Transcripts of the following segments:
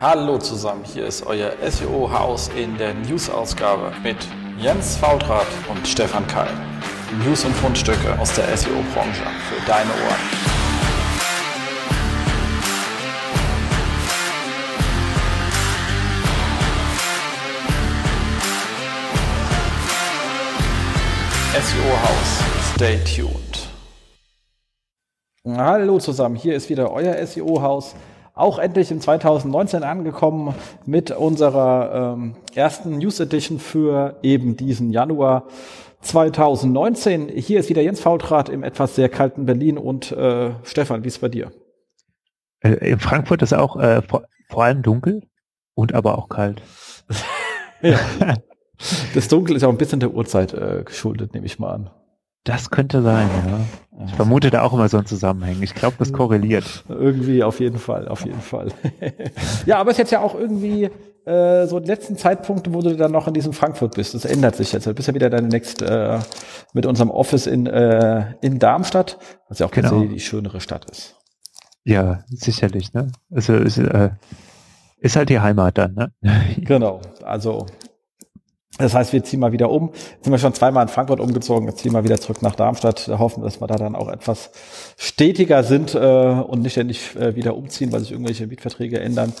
Hallo zusammen, hier ist euer SEO-Haus in der News-Ausgabe mit Jens Fautrat und Stefan Keil. News und Fundstücke aus der SEO-Branche für deine Ohren. SEO-Haus, stay tuned. Hallo zusammen, hier ist wieder euer SEO-Haus auch endlich in 2019 angekommen mit unserer ähm, ersten News Edition für eben diesen Januar 2019. Hier ist wieder Jens Faultrat im etwas sehr kalten Berlin und äh, Stefan, wie ist es bei dir? Äh, in Frankfurt ist auch äh, vor, vor, allem dunkel und aber auch kalt. ja. Das Dunkel ist auch ein bisschen der Uhrzeit äh, geschuldet, nehme ich mal an. Das könnte sein, ja. Ich vermute da auch immer so einen Zusammenhang. Ich glaube, das korreliert. Irgendwie, auf jeden Fall, auf jeden Fall. ja, aber es ist jetzt ja auch irgendwie äh, so die letzten Zeitpunkte, wo du dann noch in diesem Frankfurt bist. Das ändert sich jetzt. Du bist ja wieder deine next äh, mit unserem Office in, äh, in Darmstadt, was ja auch genau. die schönere Stadt ist. Ja, sicherlich, ne? Also ist, äh, ist halt die Heimat dann, ne? genau. Also das heißt, wir ziehen mal wieder um. Jetzt sind wir schon zweimal in Frankfurt umgezogen, jetzt ziehen wir wieder zurück nach Darmstadt. Da hoffen, dass wir da dann auch etwas stetiger sind äh, und nicht ständig äh, wieder umziehen, weil sich irgendwelche Mietverträge ändern.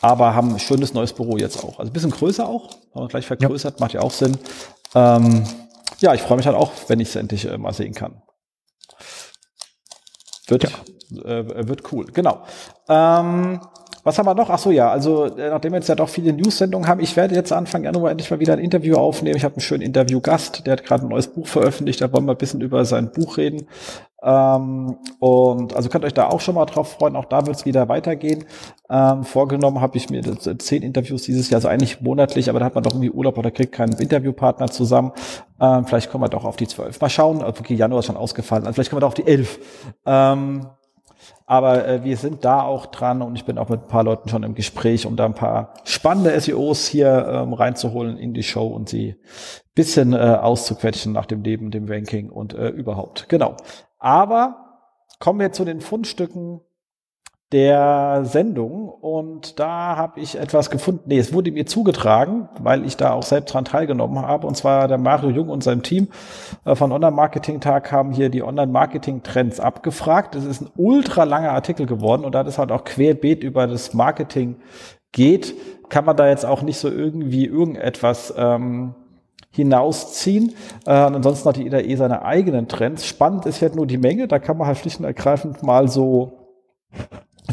Aber haben ein schönes neues Büro jetzt auch. Also ein bisschen größer auch, aber gleich vergrößert, ja. macht ja auch Sinn. Ähm, ja, ich freue mich halt auch, wenn ich es endlich äh, mal sehen kann. Wird, ja. äh, wird cool, genau. Ähm, was haben wir noch? Ach so, ja, also äh, nachdem wir jetzt ja doch viele News-Sendungen haben, ich werde jetzt Anfang Januar endlich mal wieder ein Interview aufnehmen. Ich habe einen schönen Interview-Gast, der hat gerade ein neues Buch veröffentlicht, da wollen wir ein bisschen über sein Buch reden. Ähm, und also könnt euch da auch schon mal drauf freuen, auch da wird es wieder weitergehen. Ähm, vorgenommen habe ich mir zehn Interviews dieses Jahr, also eigentlich monatlich, aber da hat man doch irgendwie Urlaub oder kriegt keinen Interviewpartner zusammen. Ähm, vielleicht kommen wir doch auf die zwölf. Mal schauen, okay, Januar ist schon ausgefallen, also vielleicht kommen wir doch auf die elf. Ähm, aber äh, wir sind da auch dran und ich bin auch mit ein paar Leuten schon im Gespräch, um da ein paar spannende SEOs hier ähm, reinzuholen in die Show und sie bisschen äh, auszuquetschen nach dem Leben, dem Ranking und äh, überhaupt. Genau. Aber kommen wir zu den Fundstücken der Sendung und da habe ich etwas gefunden. Nee, es wurde mir zugetragen, weil ich da auch selbst dran teilgenommen habe. Und zwar der Mario Jung und sein Team äh, von Online-Marketing-Tag haben hier die Online-Marketing-Trends abgefragt. Es ist ein ultra langer Artikel geworden und da das halt auch querbeet über das Marketing geht, kann man da jetzt auch nicht so irgendwie irgendetwas ähm, hinausziehen. Äh, ansonsten hat jeder eh seine eigenen Trends. Spannend ist halt nur die Menge. Da kann man halt schlicht und ergreifend mal so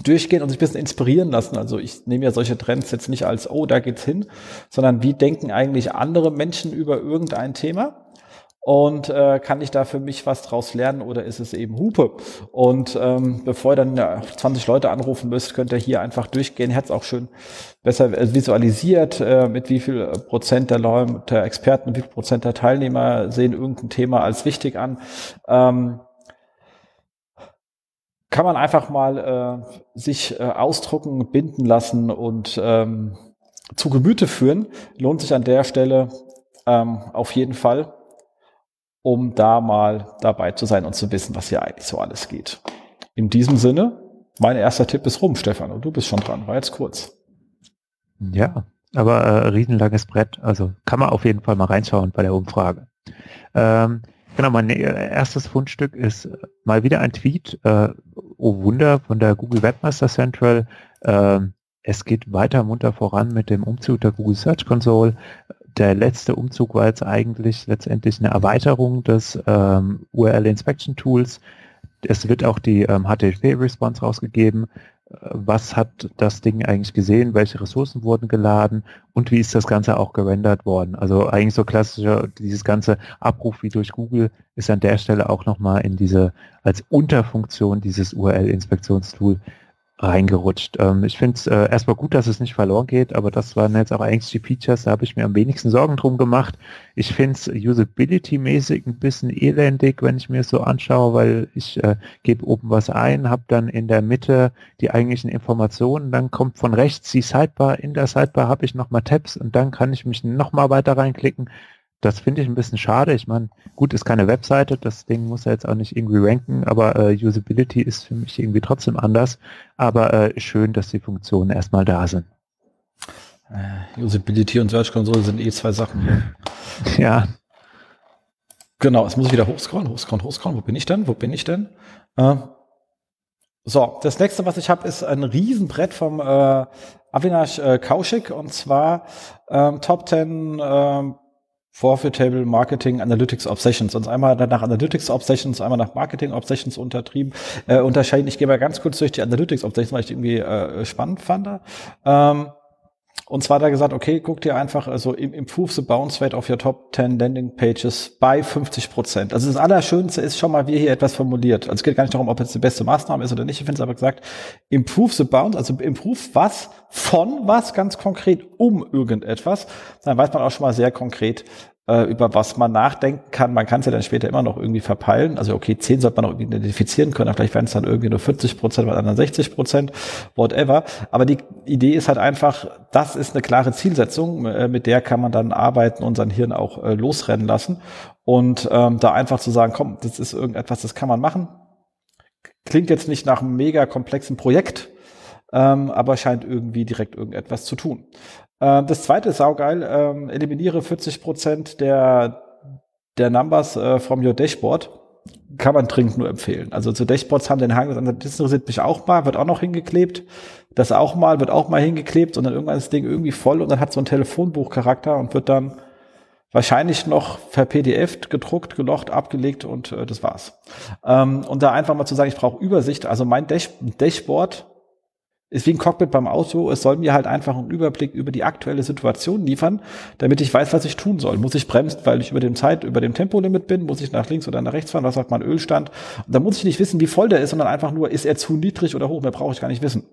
durchgehen und sich ein bisschen inspirieren lassen. Also ich nehme ja solche Trends jetzt nicht als, oh, da geht's hin, sondern wie denken eigentlich andere Menschen über irgendein Thema? Und äh, kann ich da für mich was draus lernen oder ist es eben Hupe? Und ähm, bevor ihr dann ja, 20 Leute anrufen müsst, könnt ihr hier einfach durchgehen. Herz auch schön besser visualisiert, äh, mit wie viel Prozent der, Leute, der Experten, wie viel Prozent der Teilnehmer sehen irgendein Thema als wichtig an. Ähm, kann man einfach mal äh, sich äh, ausdrucken, binden lassen und ähm, zu Gemüte führen. Lohnt sich an der Stelle ähm, auf jeden Fall, um da mal dabei zu sein und zu wissen, was hier eigentlich so alles geht. In diesem Sinne, mein erster Tipp ist rum, Stefan, und du bist schon dran. War jetzt kurz. Ja, aber äh, riesenlanges Brett. Also kann man auf jeden Fall mal reinschauen bei der Umfrage. Ähm, Genau, mein erstes Fundstück ist mal wieder ein Tweet, äh, oh Wunder, von der Google Webmaster Central. Äh, es geht weiter munter voran mit dem Umzug der Google Search Console. Der letzte Umzug war jetzt eigentlich letztendlich eine Erweiterung des ähm, URL Inspection Tools. Es wird auch die ähm, HTTP-Response rausgegeben was hat das Ding eigentlich gesehen, welche Ressourcen wurden geladen und wie ist das Ganze auch gerendert worden. Also eigentlich so klassischer, dieses ganze Abruf wie durch Google ist an der Stelle auch nochmal in diese, als Unterfunktion dieses URL-Inspektionstool reingerutscht. Ähm, ich finde es äh, erstmal gut, dass es nicht verloren geht, aber das waren jetzt auch eigentlich die Features, da habe ich mir am wenigsten Sorgen drum gemacht. Ich finde es usability-mäßig ein bisschen elendig, wenn ich mir so anschaue, weil ich äh, gebe oben was ein, habe dann in der Mitte die eigentlichen Informationen, dann kommt von rechts die Sidebar, in der Sidebar habe ich nochmal Tabs und dann kann ich mich nochmal weiter reinklicken das finde ich ein bisschen schade. Ich meine, gut, ist keine Webseite, das Ding muss ja jetzt auch nicht irgendwie ranken, aber äh, Usability ist für mich irgendwie trotzdem anders. Aber äh, schön, dass die Funktionen erstmal da sind. Äh, Usability und Search Console sind eh zwei Sachen. Ja. Genau, jetzt muss ich wieder hochscrollen, hochscrollen, hochscrollen. Wo bin ich denn? Wo bin ich denn? Äh, so, das nächste, was ich habe, ist ein Riesenbrett vom äh, Avinash äh, Kaushik und zwar ähm, Top 10 ähm, Profitable Marketing Analytics Obsessions. Und einmal nach Analytics Obsessions, einmal nach Marketing Obsessions untertrieben, äh, unterscheiden. Ich gehe mal ganz kurz durch die Analytics Obsessions, weil ich die irgendwie äh, spannend fand. Ähm, und zwar er gesagt, okay, guck dir einfach, also improve the bounce rate of your top 10 Landing Pages bei 50 Prozent. Also das Allerschönste ist schon mal, wie hier etwas formuliert. Also es geht gar nicht darum, ob es die beste Maßnahme ist oder nicht. Ich finde es aber gesagt, improve the bounce, also improve was von was ganz konkret um irgendetwas. Dann weiß man auch schon mal sehr konkret, über was man nachdenken kann. Man kann es ja dann später immer noch irgendwie verpeilen. Also okay, 10 sollte man noch identifizieren können, aber vielleicht werden es dann irgendwie nur 40 Prozent, oder dann 60 Prozent, whatever. Aber die Idee ist halt einfach, das ist eine klare Zielsetzung, äh, mit der kann man dann arbeiten und sein Hirn auch äh, losrennen lassen. Und ähm, da einfach zu sagen, komm, das ist irgendetwas, das kann man machen. Klingt jetzt nicht nach einem mega komplexen Projekt, ähm, aber scheint irgendwie direkt irgendetwas zu tun. Äh, das zweite ist saugeil. Ähm, eliminiere 40 Prozent der, der Numbers äh, from your dashboard. Kann man dringend nur empfehlen. Also zu Dashboards haben den Hang, das interessiert mich auch mal, wird auch noch hingeklebt. Das auch mal, wird auch mal hingeklebt und dann irgendwann ist das Ding irgendwie voll und dann hat so ein Telefonbuchcharakter und wird dann wahrscheinlich noch per PDF gedruckt, gelocht, abgelegt und äh, das war's. Ähm, und da einfach mal zu sagen, ich brauche Übersicht. Also mein Dash Dashboard ist wie ein Cockpit beim Auto. Es soll mir halt einfach einen Überblick über die aktuelle Situation liefern, damit ich weiß, was ich tun soll. Muss ich bremsen, weil ich über dem Zeit, über dem Tempolimit bin? Muss ich nach links oder nach rechts fahren? Was sagt mein Ölstand? Und da muss ich nicht wissen, wie voll der ist, sondern einfach nur, ist er zu niedrig oder hoch? Mehr brauche ich gar nicht wissen.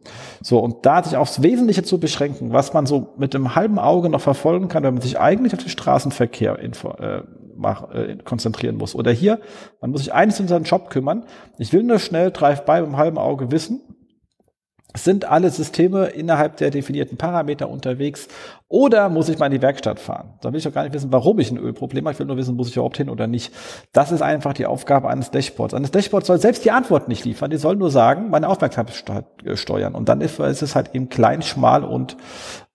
So. Und da sich aufs Wesentliche zu beschränken, was man so mit dem halben Auge noch verfolgen kann, wenn man sich eigentlich auf den Straßenverkehr info, äh, mach, äh, konzentrieren muss. Oder hier, man muss sich eigentlich um seinen Job kümmern. Ich will nur schnell Drive-by mit dem halben Auge wissen, sind alle Systeme innerhalb der definierten Parameter unterwegs oder muss ich mal in die Werkstatt fahren? Da will ich doch gar nicht wissen, warum ich ein Ölproblem habe. Ich will nur wissen, muss ich überhaupt hin oder nicht. Das ist einfach die Aufgabe eines Dashboards. Eines Dashboards soll selbst die Antwort nicht liefern. Die soll nur sagen, meine Aufmerksamkeit steuern. Und dann ist, es halt eben klein, schmal und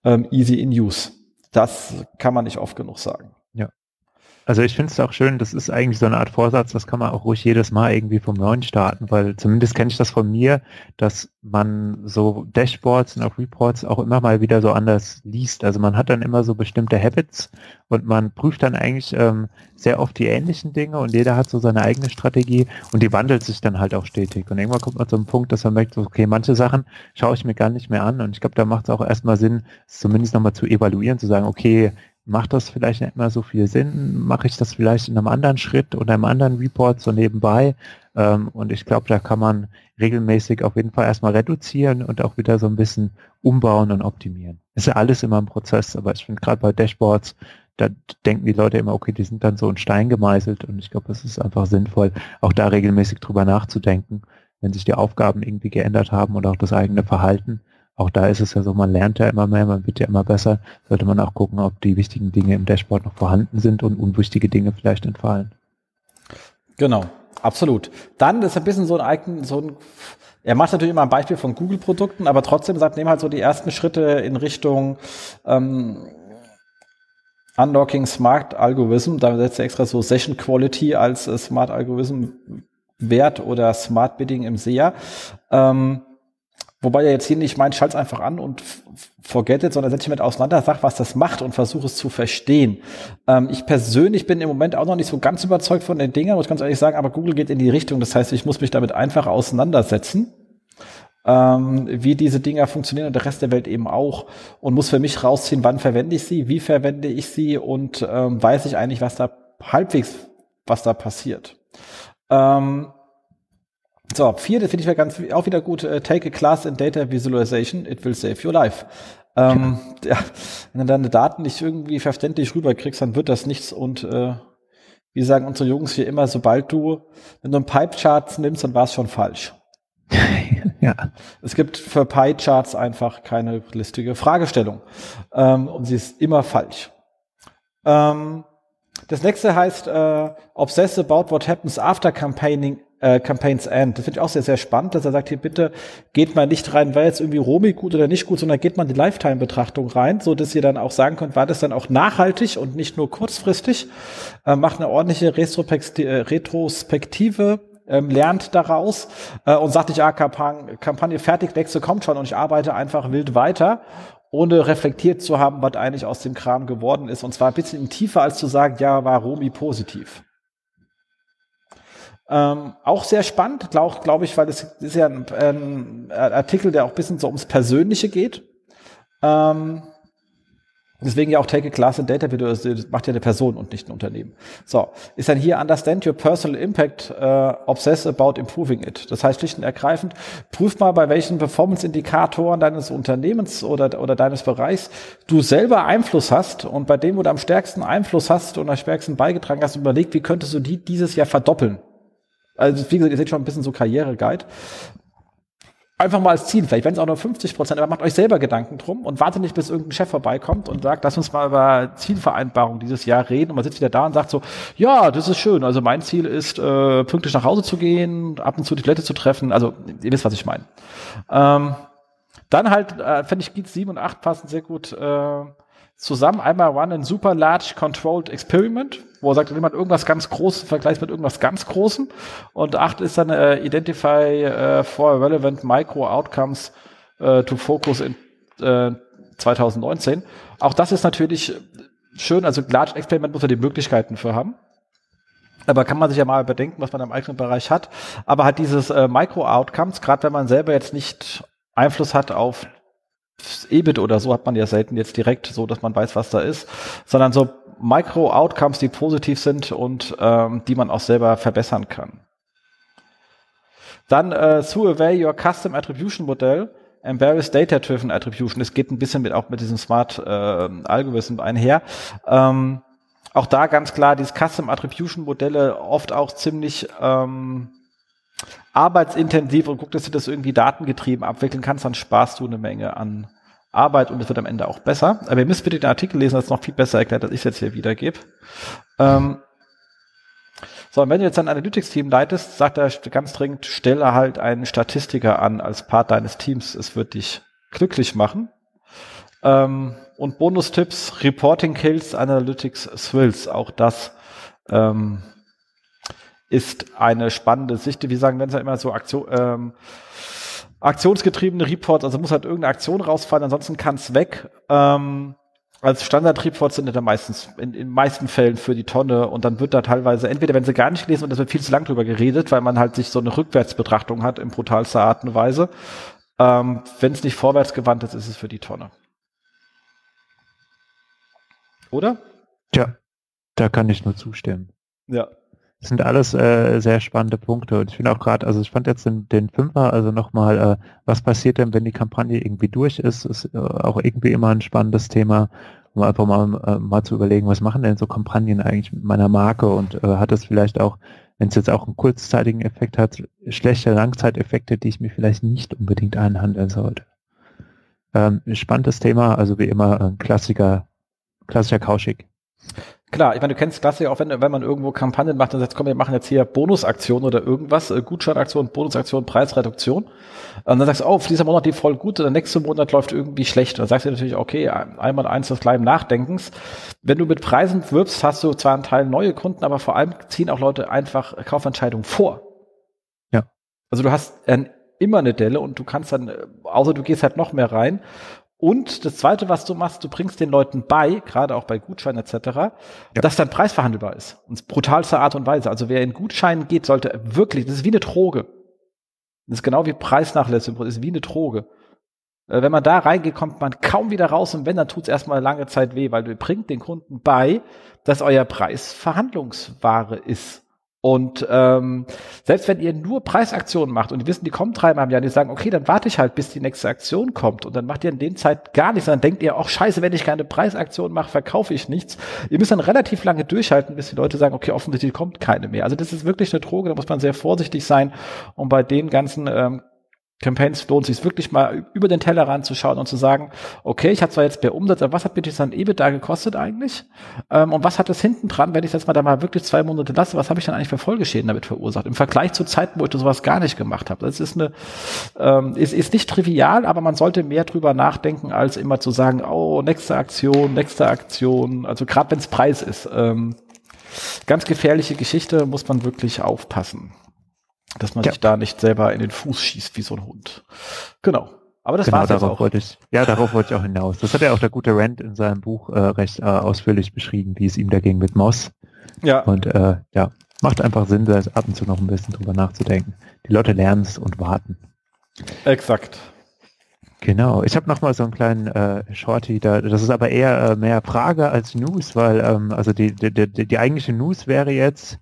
ähm, easy in use. Das kann man nicht oft genug sagen. Also ich finde es auch schön, das ist eigentlich so eine Art Vorsatz, das kann man auch ruhig jedes Mal irgendwie vom Neuen starten, weil zumindest kenne ich das von mir, dass man so Dashboards und auch Reports auch immer mal wieder so anders liest. Also man hat dann immer so bestimmte Habits und man prüft dann eigentlich ähm, sehr oft die ähnlichen Dinge und jeder hat so seine eigene Strategie und die wandelt sich dann halt auch stetig. Und irgendwann kommt man zu einem Punkt, dass man merkt, okay, manche Sachen schaue ich mir gar nicht mehr an und ich glaube, da macht es auch erstmal Sinn, zumindest nochmal zu evaluieren, zu sagen, okay, macht das vielleicht nicht mehr so viel Sinn? Mache ich das vielleicht in einem anderen Schritt oder einem anderen Report so nebenbei? Ähm, und ich glaube, da kann man regelmäßig auf jeden Fall erstmal reduzieren und auch wieder so ein bisschen umbauen und optimieren. Ist ja alles immer ein Prozess, aber ich finde gerade bei Dashboards, da denken die Leute immer, okay, die sind dann so in Stein gemeißelt und ich glaube, es ist einfach sinnvoll, auch da regelmäßig drüber nachzudenken, wenn sich die Aufgaben irgendwie geändert haben und auch das eigene Verhalten auch da ist es ja so, man lernt ja immer mehr, man wird ja immer besser. Sollte man auch gucken, ob die wichtigen Dinge im Dashboard noch vorhanden sind und unwichtige Dinge vielleicht entfallen. Genau, absolut. Dann ist ein bisschen so ein Eigen, so ein er macht natürlich immer ein Beispiel von Google-Produkten, aber trotzdem sagt, nehmen halt so die ersten Schritte in Richtung ähm, Unlocking Smart Algorithm. Da setzt er extra so Session Quality als äh, Smart Algorithm Wert oder Smart Bidding im SEA. Ähm, Wobei er jetzt hier nicht meint, schalt's einfach an und forget it, sondern setze ich mit auseinander, sag, was das macht und versuche es zu verstehen. Ähm, ich persönlich bin im Moment auch noch nicht so ganz überzeugt von den Dingen, muss ganz ehrlich sagen, aber Google geht in die Richtung. Das heißt, ich muss mich damit einfach auseinandersetzen, ähm, wie diese Dinger funktionieren und der Rest der Welt eben auch und muss für mich rausziehen, wann verwende ich sie, wie verwende ich sie und ähm, weiß ich eigentlich, was da halbwegs, was da passiert. Ähm, so, vier, das finde ich ganz, auch wieder gut. Uh, take a class in Data Visualization, it will save your life. Ähm, ja, wenn du deine Daten nicht irgendwie verständlich rüberkriegst, dann wird das nichts und äh, wie sagen unsere Jungs hier immer, sobald du, wenn du einen Pipe-Chart nimmst, dann war es schon falsch. ja. Es gibt für Pie-Charts einfach keine listige Fragestellung. Ähm, und sie ist immer falsch. Ähm, das nächste heißt äh, Obsess about what happens after campaigning äh, Campaigns End. Das finde ich auch sehr, sehr spannend, dass er sagt, hier bitte geht mal nicht rein, war jetzt irgendwie Romy gut oder nicht gut, sondern geht mal in die Lifetime-Betrachtung rein, so dass ihr dann auch sagen könnt, war das dann auch nachhaltig und nicht nur kurzfristig. Äh, macht eine ordentliche äh, Retrospektive ähm, lernt daraus äh, und sagt nicht, ja, Kampagne, Kampagne fertig, nächste kommt schon und ich arbeite einfach wild weiter, ohne reflektiert zu haben, was eigentlich aus dem Kram geworden ist. Und zwar ein bisschen tiefer, als zu sagen, ja, war Romy positiv. Ähm, auch sehr spannend, glaube glaub ich, weil es ist ja ein, ein, Artikel, der auch ein bisschen so ums Persönliche geht. Ähm, deswegen ja auch Take a Class in Data Video, das macht ja eine Person und nicht ein Unternehmen. So, ist dann hier Understand your personal impact, uh, obsess about improving it. Das heißt schlicht und ergreifend, prüf mal, bei welchen Performance-Indikatoren deines Unternehmens oder, oder deines Bereichs du selber Einfluss hast und bei dem, wo du am stärksten Einfluss hast und am stärksten beigetragen hast, überleg, wie könntest du die dieses Jahr verdoppeln. Also wie gesagt, ihr seht schon ein bisschen so Karriereguide. Einfach mal als Ziel, vielleicht wenn es auch nur 50 Prozent, aber macht euch selber Gedanken drum und wartet nicht, bis irgendein Chef vorbeikommt und sagt, lass uns mal über Zielvereinbarung dieses Jahr reden und man sitzt wieder da und sagt so, ja, das ist schön, also mein Ziel ist, äh, pünktlich nach Hause zu gehen, ab und zu die Toilette zu treffen, also ihr wisst, was ich meine. Ähm, dann halt, äh, finde ich, Geeks 7 und 8 passen sehr gut äh, zusammen. Einmal Run in Super Large Controlled Experiment, wo er sagt, jemand irgendwas ganz Großes vergleicht mit irgendwas ganz Großem. Und acht ist dann äh, Identify äh, for Relevant Micro Outcomes äh, to Focus in äh, 2019. Auch das ist natürlich schön, also Large Experiment muss er die Möglichkeiten für haben. Aber kann man sich ja mal überdenken, was man im eigenen Bereich hat. Aber halt dieses äh, Micro-Outcomes, gerade wenn man selber jetzt nicht Einfluss hat auf EBIT oder so hat man ja selten jetzt direkt so, dass man weiß, was da ist, sondern so Micro-Outcomes, die positiv sind und ähm, die man auch selber verbessern kann. Dann äh, Survey Your Custom Attribution Modell, Embarrass Data Driven Attribution. Es geht ein bisschen mit, auch mit diesem Smart äh, Algorithm einher. Ähm, auch da ganz klar, dieses Custom Attribution Modelle oft auch ziemlich ähm, arbeitsintensiv und guck, dass du das irgendwie datengetrieben abwickeln kannst, dann sparst du eine Menge an Arbeit und es wird am Ende auch besser. Aber ihr müsst bitte den Artikel lesen, das ist noch viel besser erklärt, als ich es jetzt hier wiedergebe. Ähm, so, und wenn du jetzt ein Analytics-Team leitest, sagt er ganz dringend, stelle halt einen Statistiker an als Part deines Teams. Es wird dich glücklich machen. Ähm, und Bonustipps, Reporting Kills, Analytics Swills. Auch das ähm, ist eine spannende Sicht. Wir sagen, wenn es ja immer so Aktion, ähm, aktionsgetriebene Reports, also muss halt irgendeine Aktion rausfallen, ansonsten kann es weg. Ähm, als Standard-Reports sind da meistens, in den meisten Fällen für die Tonne und dann wird da teilweise, entweder wenn sie gar nicht gelesen und es wird viel zu lang drüber geredet, weil man halt sich so eine Rückwärtsbetrachtung hat in brutalster Art und Weise. Ähm, wenn es nicht vorwärts gewandt ist, ist es für die Tonne. Oder? Tja, da kann ich nur zustimmen. Ja. Das sind alles äh, sehr spannende Punkte. Und ich finde auch gerade, also ich fand jetzt den, den Fünfer, also nochmal, äh, was passiert denn, wenn die Kampagne irgendwie durch ist, ist äh, auch irgendwie immer ein spannendes Thema, um einfach mal, äh, mal zu überlegen, was machen denn so Kampagnen eigentlich mit meiner Marke und äh, hat es vielleicht auch, wenn es jetzt auch einen kurzzeitigen Effekt hat, schlechte Langzeiteffekte, die ich mir vielleicht nicht unbedingt einhandeln sollte. Ähm, spannendes Thema, also wie immer ein Klassiker, klassischer Kauschig. Klar, ich meine, du kennst Klasse ja auch, wenn, wenn man irgendwo Kampagnen macht und sagt, komm, wir machen jetzt hier Bonusaktion oder irgendwas, äh, Gutscheinaktion, Bonusaktion, Preisreduktion. Und dann sagst du, oh, für dieser Monat die voll gut, und der nächste Monat läuft irgendwie schlecht. dann sagst du natürlich, okay, einmal eins des kleinen Nachdenkens. Wenn du mit Preisen wirbst, hast du zwar einen Teil neue Kunden, aber vor allem ziehen auch Leute einfach Kaufentscheidungen vor. Ja. Also du hast ein, immer eine Delle und du kannst dann, äh, außer du gehst halt noch mehr rein und das Zweite, was du machst, du bringst den Leuten bei, gerade auch bei Gutscheinen etc., ja. dass dein Preis verhandelbar ist. Und brutalste Art und Weise. Also wer in Gutscheinen geht, sollte wirklich, das ist wie eine Droge. Das ist genau wie Preisnachlässe, das ist wie eine Droge. Äh, wenn man da reingeht, kommt man kaum wieder raus und wenn, dann tut es erstmal lange Zeit weh, weil du bringt den Kunden bei, dass euer Preis Verhandlungsware ist. Und ähm, selbst wenn ihr nur Preisaktionen macht und die wissen, die kommen dreimal im Jahr, die sagen, okay, dann warte ich halt, bis die nächste Aktion kommt und dann macht ihr in den Zeit gar nichts, dann denkt ihr, auch scheiße, wenn ich keine Preisaktion mache, verkaufe ich nichts. Ihr müsst dann relativ lange durchhalten, bis die Leute sagen, okay, offensichtlich kommt keine mehr. Also das ist wirklich eine Droge, da muss man sehr vorsichtig sein und bei den ganzen ähm, Campaigns lohnt sich wirklich mal über den Tellerrand zu schauen und zu sagen, okay, ich habe zwar jetzt mehr Umsatz, aber was hat mir das dann EBITDA gekostet eigentlich? Ähm, und was hat das hinten dran, wenn ich jetzt mal da mal wirklich zwei Monate lasse, was habe ich dann eigentlich für Folgeschäden damit verursacht? Im Vergleich zu Zeiten, wo ich sowas gar nicht gemacht habe. Das ist eine, ähm, ist, ist nicht trivial, aber man sollte mehr drüber nachdenken, als immer zu sagen, oh, nächste Aktion, nächste Aktion. Also gerade wenn es Preis ist. Ähm, ganz gefährliche Geschichte, muss man wirklich aufpassen dass man ja. sich da nicht selber in den Fuß schießt wie so ein Hund. Genau. Aber das genau, war darauf auch. wollte ich. Ja, darauf wollte ich auch hinaus. Das hat ja auch der gute Rand in seinem Buch äh, recht äh, ausführlich beschrieben, wie es ihm dagegen mit Moss. Ja. Und äh, ja, macht einfach Sinn, da ab und zu noch ein bisschen drüber nachzudenken. Die Leute lernen es und warten. Exakt. Genau, ich habe noch mal so einen kleinen äh, Shorty da. Das ist aber eher äh, mehr Frage als News, weil ähm, also die, die, die, die eigentliche News wäre jetzt,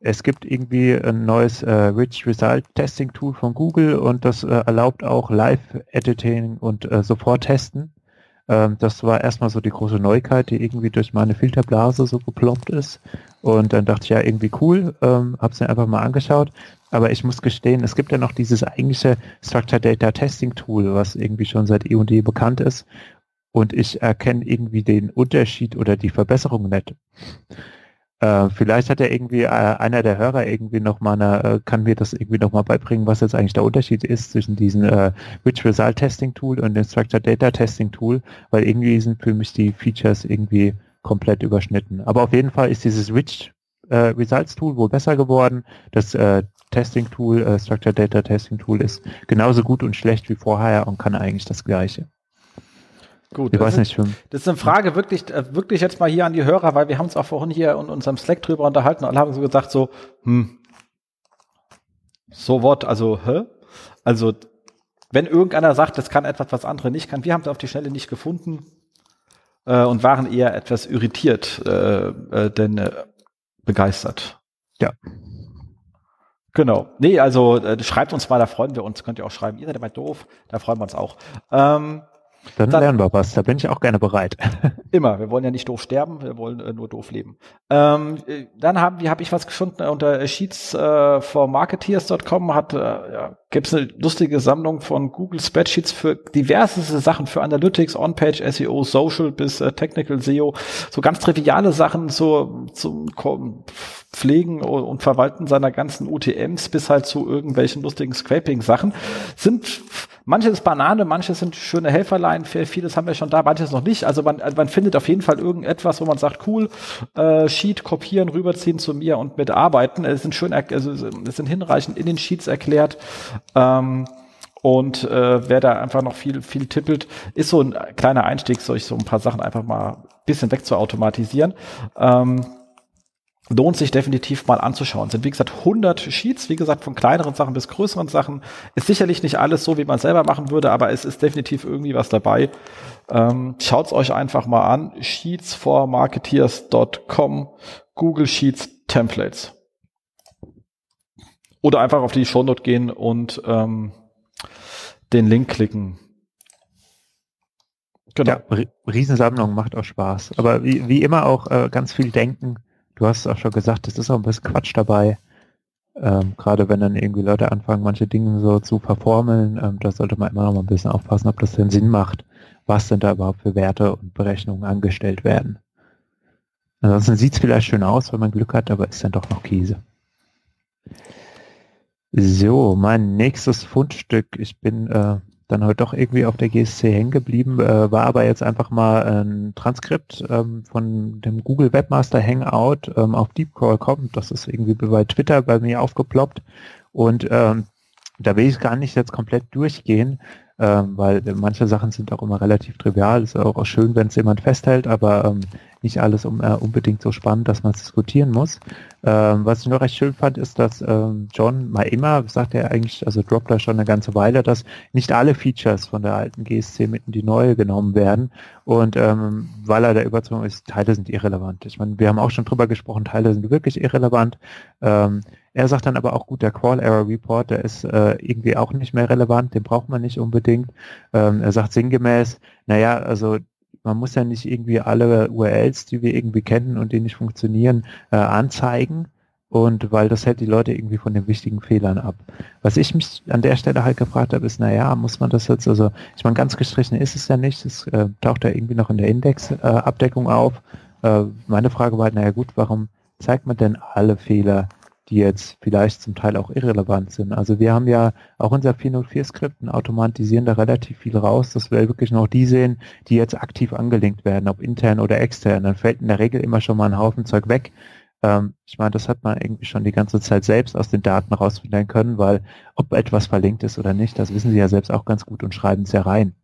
es gibt irgendwie ein neues äh, Rich Result Testing Tool von Google und das äh, erlaubt auch Live-Editing und äh, sofort testen. Ähm, das war erstmal so die große Neuigkeit, die irgendwie durch meine Filterblase so geploppt ist. Und dann dachte ich, ja, irgendwie cool, ähm, habe es mir einfach mal angeschaut. Aber ich muss gestehen, es gibt ja noch dieses eigentliche Structured Data Testing Tool, was irgendwie schon seit eh und je bekannt ist. Und ich erkenne irgendwie den Unterschied oder die Verbesserung nicht. Äh, vielleicht hat er irgendwie äh, einer der Hörer irgendwie noch mal eine, äh, kann mir das irgendwie noch mal beibringen, was jetzt eigentlich der Unterschied ist zwischen diesem äh, Rich Result Testing Tool und dem Structured Data Testing Tool, weil irgendwie sind für mich die Features irgendwie komplett überschnitten. Aber auf jeden Fall ist dieses Rich äh, Results Tool wohl besser geworden. Das äh, Testing Tool, äh, Structured Data Testing Tool ist genauso gut und schlecht wie vorher und kann eigentlich das Gleiche. Gut, ich weiß nicht. Ist, das ist eine Frage wirklich, äh, wirklich jetzt mal hier an die Hörer, weil wir haben uns auch vorhin hier in unserem Slack drüber unterhalten und alle haben so gesagt so, hm, so what, also, hä? Also, wenn irgendeiner sagt, das kann etwas, was andere nicht kann, wir haben es auf die Schnelle nicht gefunden äh, und waren eher etwas irritiert, äh, äh, denn äh, begeistert. Ja. Genau. Nee, also äh, schreibt uns mal, da freuen wir uns. Könnt ihr auch schreiben, ihr seid immer doof, da freuen wir uns auch. Ähm, dann, dann, lernen wir was, da bin ich auch gerne bereit. Immer, wir wollen ja nicht doof sterben, wir wollen äh, nur doof leben. Ähm, äh, dann haben wir, habe ich was gefunden unter Sheets äh, for Marketeers.com hat, äh, ja, gibt es eine lustige Sammlung von Google Spreadsheets für diverse Sachen, für Analytics, On-Page, SEO, Social bis äh, Technical SEO, so ganz triviale Sachen so zum Pflegen und Verwalten seiner ganzen UTMs bis halt zu irgendwelchen lustigen Scraping-Sachen sind Manches Banane, manches sind schöne Helferlein, vieles haben wir schon da, manches noch nicht. Also man, man findet auf jeden Fall irgendetwas, wo man sagt, cool, äh, Sheet kopieren, rüberziehen zu mir und mitarbeiten. Es sind schön, also es sind hinreichend in den Sheets erklärt. Ähm, und äh, wer da einfach noch viel, viel tippelt, ist so ein kleiner Einstieg, solch so ein paar Sachen einfach mal ein bisschen wegzuautomatisieren. Ähm, lohnt sich definitiv mal anzuschauen. Es sind wie gesagt 100 Sheets, wie gesagt von kleineren Sachen bis größeren Sachen. Ist sicherlich nicht alles so, wie man selber machen würde, aber es ist definitiv irgendwie was dabei. Ähm, Schaut es euch einfach mal an. Sheetsformarketeers.com Google Sheets Templates. Oder einfach auf die Shownote gehen und ähm, den Link klicken. Genau. Ja, Riesensammlung macht auch Spaß. Aber wie, wie immer auch äh, ganz viel denken du hast auch schon gesagt, es ist auch ein bisschen Quatsch dabei. Ähm, Gerade wenn dann irgendwie Leute anfangen, manche Dinge so zu verformeln, ähm, da sollte man immer noch mal ein bisschen aufpassen, ob das denn Sinn macht, was denn da überhaupt für Werte und Berechnungen angestellt werden. Ansonsten sieht es vielleicht schön aus, wenn man Glück hat, aber ist dann doch noch Käse. So, mein nächstes Fundstück. Ich bin äh, dann heute doch irgendwie auf der GSC hängen geblieben, äh, war aber jetzt einfach mal ein Transkript ähm, von dem Google Webmaster Hangout ähm, auf DeepCrawl.com. Das ist irgendwie bei Twitter bei mir aufgeploppt und ähm, da will ich gar nicht jetzt komplett durchgehen, ähm, weil manche Sachen sind auch immer relativ trivial. Ist auch schön, wenn es jemand festhält, aber ähm, nicht alles um, äh, unbedingt so spannend, dass man es diskutieren muss. Ähm, was ich noch recht schön fand, ist, dass ähm, John mal immer, sagt er eigentlich, also droppt da schon eine ganze Weile, dass nicht alle Features von der alten GSC mit in die neue genommen werden. Und ähm, weil er der Überzeugung ist, Teile sind irrelevant. Ich meine, wir haben auch schon drüber gesprochen, Teile sind wirklich irrelevant. Ähm, er sagt dann aber auch gut, der Call Error Report, der ist äh, irgendwie auch nicht mehr relevant, den braucht man nicht unbedingt. Ähm, er sagt sinngemäß, naja, also man muss ja nicht irgendwie alle URLs, die wir irgendwie kennen und die nicht funktionieren, äh, anzeigen. und weil das hält die Leute irgendwie von den wichtigen Fehlern ab. Was ich mich an der Stelle halt gefragt habe, ist, naja, muss man das jetzt, also ich meine, ganz gestrichen ist es ja nicht, es äh, taucht ja irgendwie noch in der Indexabdeckung äh, auf. Äh, meine Frage war halt, naja gut, warum zeigt man denn alle Fehler, die jetzt vielleicht zum Teil auch irrelevant sind? Also wir haben ja auch unser 404-Skript und automatisieren da relativ viel raus, dass wir wirklich noch die sehen, die jetzt aktiv angelinkt werden, ob intern oder extern. Dann fällt in der Regel immer schon mal ein Haufen Zeug weg, ähm, ich meine, das hat man irgendwie schon die ganze Zeit selbst aus den Daten rausfinden können, weil ob etwas verlinkt ist oder nicht, das wissen sie ja selbst auch ganz gut und schreiben es ja rein.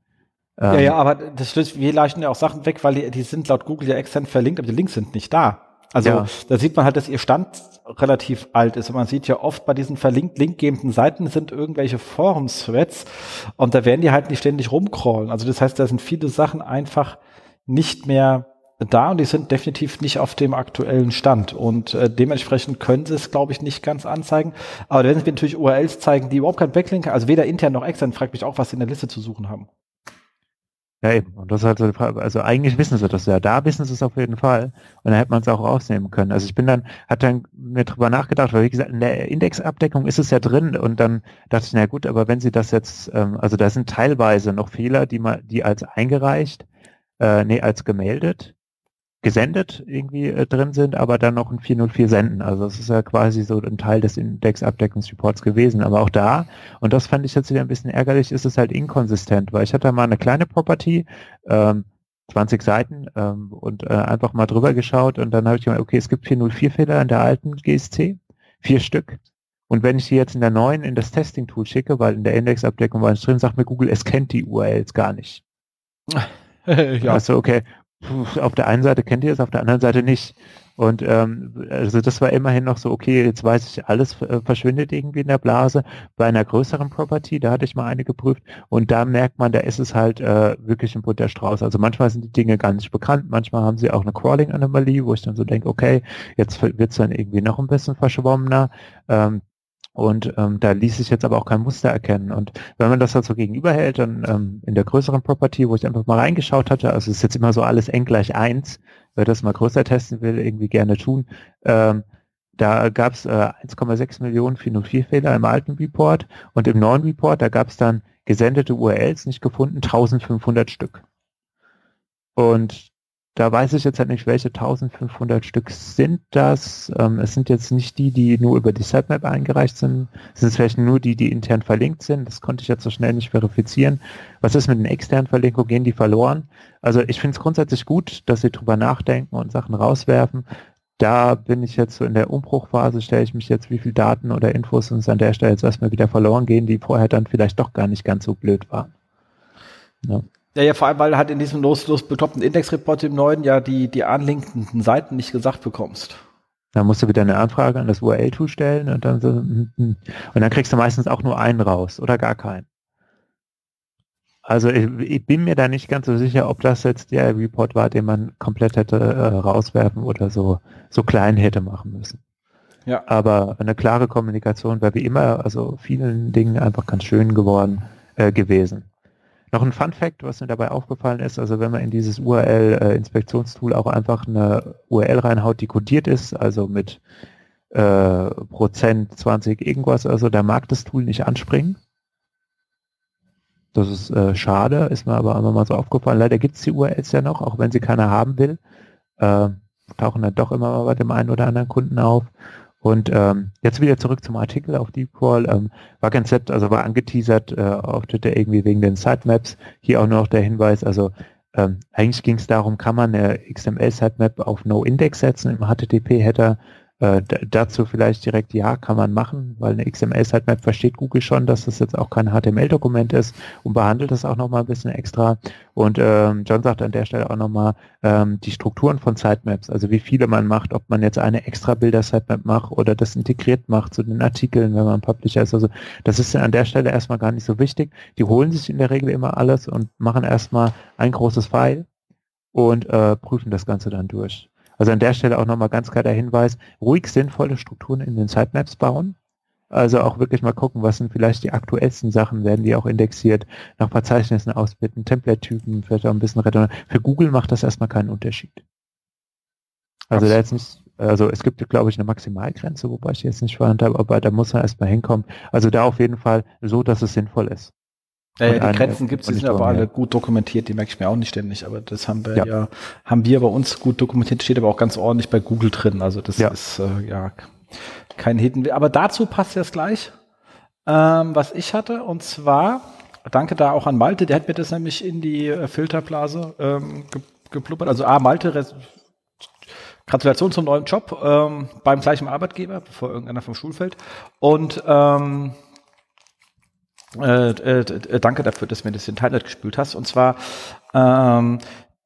Ähm, ja, ja, aber das wir leichen ja auch Sachen weg, weil die, die sind laut Google ja extern verlinkt, aber die Links sind nicht da. Also ja. da sieht man halt, dass ihr Stand relativ alt ist. Und man sieht ja oft bei diesen verlinkt linkgebenden Seiten sind irgendwelche Forum-Threads und da werden die halt nicht ständig rumcrawlen. Also das heißt, da sind viele Sachen einfach nicht mehr da und die sind definitiv nicht auf dem aktuellen Stand. Und äh, dementsprechend können sie es, glaube ich, nicht ganz anzeigen. Aber wenn sie natürlich URLs zeigen, die überhaupt kein Backlink, also weder intern noch extern, fragt mich auch, was sie in der Liste zu suchen haben. Ja, eben. Und das ist halt so die Frage. Also eigentlich wissen sie das ja. Da wissen sie es auf jeden Fall. Und da hätte man es auch rausnehmen können. Also ich bin dann, hat dann mir drüber nachgedacht, weil wie gesagt, in der Indexabdeckung ist es ja drin. Und dann dachte ich, na gut, aber wenn sie das jetzt, ähm, also da sind teilweise noch Fehler, die man, die als eingereicht, äh, nee, als gemeldet gesendet irgendwie äh, drin sind, aber dann noch ein 404 senden. Also das ist ja quasi so ein Teil des Index-Abdeckungsreports gewesen. Aber auch da, und das fand ich jetzt wieder ein bisschen ärgerlich, ist es halt inkonsistent, weil ich hatte mal eine kleine Property, ähm, 20 Seiten ähm, und äh, einfach mal drüber geschaut und dann habe ich gemeint, okay, es gibt 404-Fehler in der alten GSC, vier Stück. Und wenn ich die jetzt in der neuen in das Testing-Tool schicke, weil in der Indexabdeckung war es drin, sagt mir Google, es kennt die URLs gar nicht. ja. Also okay, auf der einen Seite kennt ihr es, auf der anderen Seite nicht. Und ähm, also das war immerhin noch so, okay, jetzt weiß ich, alles äh, verschwindet irgendwie in der Blase. Bei einer größeren Property, da hatte ich mal eine geprüft und da merkt man, da ist es halt äh, wirklich ein bunter Strauß. Also manchmal sind die Dinge gar nicht bekannt, manchmal haben sie auch eine Crawling-Anomalie, wo ich dann so denke, okay, jetzt wird es dann irgendwie noch ein bisschen verschwommener. Ähm, und ähm, da ließ sich jetzt aber auch kein Muster erkennen. Und wenn man das halt so gegenüberhält, dann ähm, in der größeren Property, wo ich einfach mal reingeschaut hatte, also es ist jetzt immer so alles n gleich eins, wer das mal größer testen will, irgendwie gerne tun. Ähm, da gab es äh, 1,6 Millionen 404-Fehler im alten Report und im neuen Report, da gab es dann gesendete URLs nicht gefunden, 1500 Stück. Und da weiß ich jetzt halt nicht, welche 1500 Stück sind das. Ähm, es sind jetzt nicht die, die nur über die Sitemap eingereicht sind. Es sind vielleicht nur die, die intern verlinkt sind. Das konnte ich jetzt so schnell nicht verifizieren. Was ist mit den externen Verlinkungen? Gehen die verloren? Also ich finde es grundsätzlich gut, dass sie drüber nachdenken und Sachen rauswerfen. Da bin ich jetzt so in der Umbruchphase, stelle ich mich jetzt, wie viel Daten oder Infos uns an der Stelle jetzt erstmal wieder verloren gehen, die vorher dann vielleicht doch gar nicht ganz so blöd waren. Ja. Ja, ja, vor allem, weil du halt in diesem los, los bekloppten Indexreport im neuen ja die, die anlinkenden Seiten nicht gesagt bekommst. Dann musst du wieder eine Anfrage an das URL-Tool stellen und dann so, hm, hm. und dann kriegst du meistens auch nur einen raus oder gar keinen. Also ich, ich, bin mir da nicht ganz so sicher, ob das jetzt der Report war, den man komplett hätte äh, rauswerfen oder so, so klein hätte machen müssen. Ja. Aber eine klare Kommunikation wäre wie immer, also vielen Dingen einfach ganz schön geworden äh, gewesen. Noch ein Fun Fact, was mir dabei aufgefallen ist, also wenn man in dieses URL-Inspektionstool auch einfach eine URL reinhaut, die codiert ist, also mit äh, Prozent 20 irgendwas, also da mag das Tool nicht anspringen. Das ist äh, schade, ist mir aber immer mal so aufgefallen. Leider gibt es die URLs ja noch, auch wenn sie keiner haben will. Äh, tauchen dann doch immer mal bei dem einen oder anderen Kunden auf. Und ähm, jetzt wieder zurück zum Artikel auf DeepCrawl. Ähm, war ganz nett, also war angeteasert äh, auf Twitter irgendwie wegen den Sitemaps. Hier auch noch der Hinweis, also ähm, eigentlich ging es darum, kann man eine XML-Sitemap auf No-Index setzen im HTTP-Header äh, dazu vielleicht direkt ja, kann man machen, weil eine XML-Sitemap versteht Google schon, dass das jetzt auch kein HTML-Dokument ist und behandelt das auch nochmal ein bisschen extra. Und ähm, John sagt an der Stelle auch nochmal ähm, die Strukturen von Sitemaps, also wie viele man macht, ob man jetzt eine extra Bilder-Sitemap macht oder das integriert macht zu den Artikeln, wenn man Publisher ist. Also das ist an der Stelle erstmal gar nicht so wichtig. Die holen sich in der Regel immer alles und machen erstmal ein großes File und äh, prüfen das Ganze dann durch. Also an der Stelle auch nochmal ganz klar der Hinweis, ruhig sinnvolle Strukturen in den Sitemaps bauen. Also auch wirklich mal gucken, was sind vielleicht die aktuellsten Sachen, werden die auch indexiert, nach Verzeichnissen ausbitten, Template-Typen, vielleicht auch ein bisschen redundant. Für Google macht das erstmal keinen Unterschied. Also da Also es gibt, glaube ich, eine Maximalgrenze, wobei ich jetzt nicht verhandelt habe, aber da muss man erstmal hinkommen. Also da auf jeden Fall so, dass es sinnvoll ist. Ja, ja, die Grenzen gibt es, die sind aber alle gut dokumentiert, die merke ich mir auch nicht ständig, aber das haben wir ja. ja, haben wir bei uns gut dokumentiert, steht aber auch ganz ordentlich bei Google drin, also das ja. ist äh, ja kein Hidden. Aber dazu passt jetzt gleich, ähm, was ich hatte, und zwar, danke da auch an Malte, der hat mir das nämlich in die äh, Filterblase ähm, ge gepluppert, also A, Malte, Gratulation zum neuen Job ähm, beim gleichen Arbeitgeber, bevor irgendeiner vom Stuhl fällt. Und ähm, äh, äh, äh, danke dafür, dass du mir das in Teilnet gespült hast. Und zwar ähm,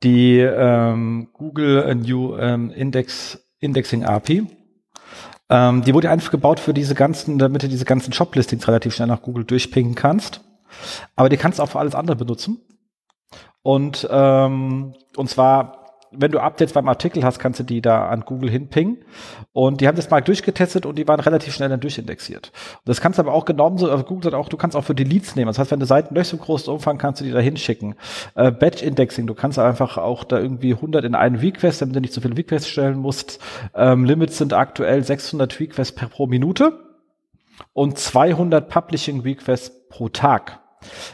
die ähm, Google New ähm, Index Indexing API. Ähm, die wurde einfach gebaut für diese ganzen, damit du diese ganzen Shop-Listings relativ schnell nach Google durchpingen kannst. Aber die kannst du auch für alles andere benutzen. Und, ähm, und zwar wenn du Updates beim Artikel hast, kannst du die da an Google hinpingen. Und die haben das mal durchgetestet und die waren relativ schnell dann durchindexiert. Und das kannst du aber auch genommen, so, also Google sagt auch, du kannst auch für Deletes nehmen. Das heißt, wenn du Seiten durch so großen Umfang kannst du die da hinschicken. Äh, Batch Indexing, du kannst einfach auch da irgendwie 100 in einen Request, damit du nicht so viele Requests stellen musst. Ähm, Limits sind aktuell 600 Requests per, pro Minute und 200 Publishing Requests pro Tag.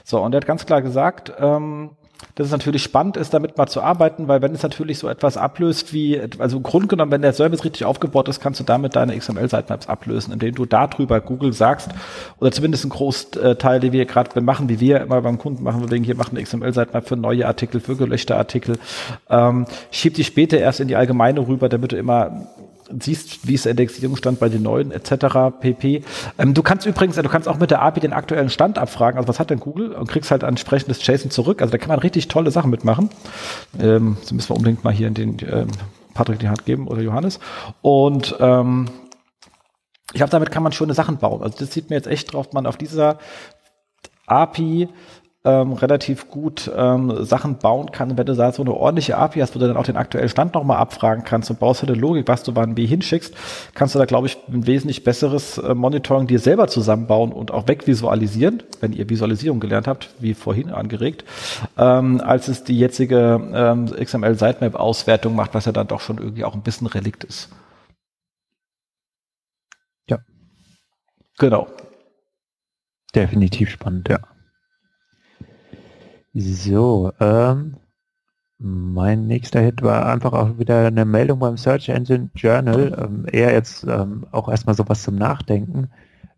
So, und er hat ganz klar gesagt, ähm, dass es natürlich spannend ist, damit mal zu arbeiten, weil wenn es natürlich so etwas ablöst wie, also im Grunde genommen, wenn der Service richtig aufgebaut ist, kannst du damit deine XML-Sitemaps ablösen, indem du darüber Google sagst, oder zumindest ein Großteil, den wir gerade machen, wie wir immer beim Kunden machen, wir wegen hier machen eine XML-Sitemap für neue Artikel, für gelöschte Artikel, ähm, schieb die später erst in die allgemeine rüber, damit du immer siehst, wie ist der Indexierungsstand bei den neuen etc. pp. Ähm, du kannst übrigens, du kannst auch mit der API den aktuellen Stand abfragen. Also was hat denn Google? Und kriegst halt entsprechendes JSON zurück. Also da kann man richtig tolle Sachen mitmachen. Ähm, das müssen wir unbedingt mal hier in den ähm, Patrick die Hand geben oder Johannes. Und ähm, ich glaube, damit kann man schöne Sachen bauen. Also das sieht mir jetzt echt drauf, man auf dieser API ähm, relativ gut ähm, Sachen bauen kann, wenn du da so eine ordentliche API hast, wo du dann auch den aktuellen Stand nochmal abfragen kannst und baust halt eine Logik, was du wann wie hinschickst, kannst du da, glaube ich, ein wesentlich besseres äh, Monitoring dir selber zusammenbauen und auch wegvisualisieren, wenn ihr Visualisierung gelernt habt, wie vorhin angeregt, ähm, als es die jetzige ähm, XML-Sitemap-Auswertung macht, was ja dann doch schon irgendwie auch ein bisschen Relikt ist. Ja. Genau. Definitiv spannend, ja. So, ähm, mein nächster Hit war einfach auch wieder eine Meldung beim Search Engine Journal, ähm, eher jetzt ähm, auch erstmal sowas zum Nachdenken.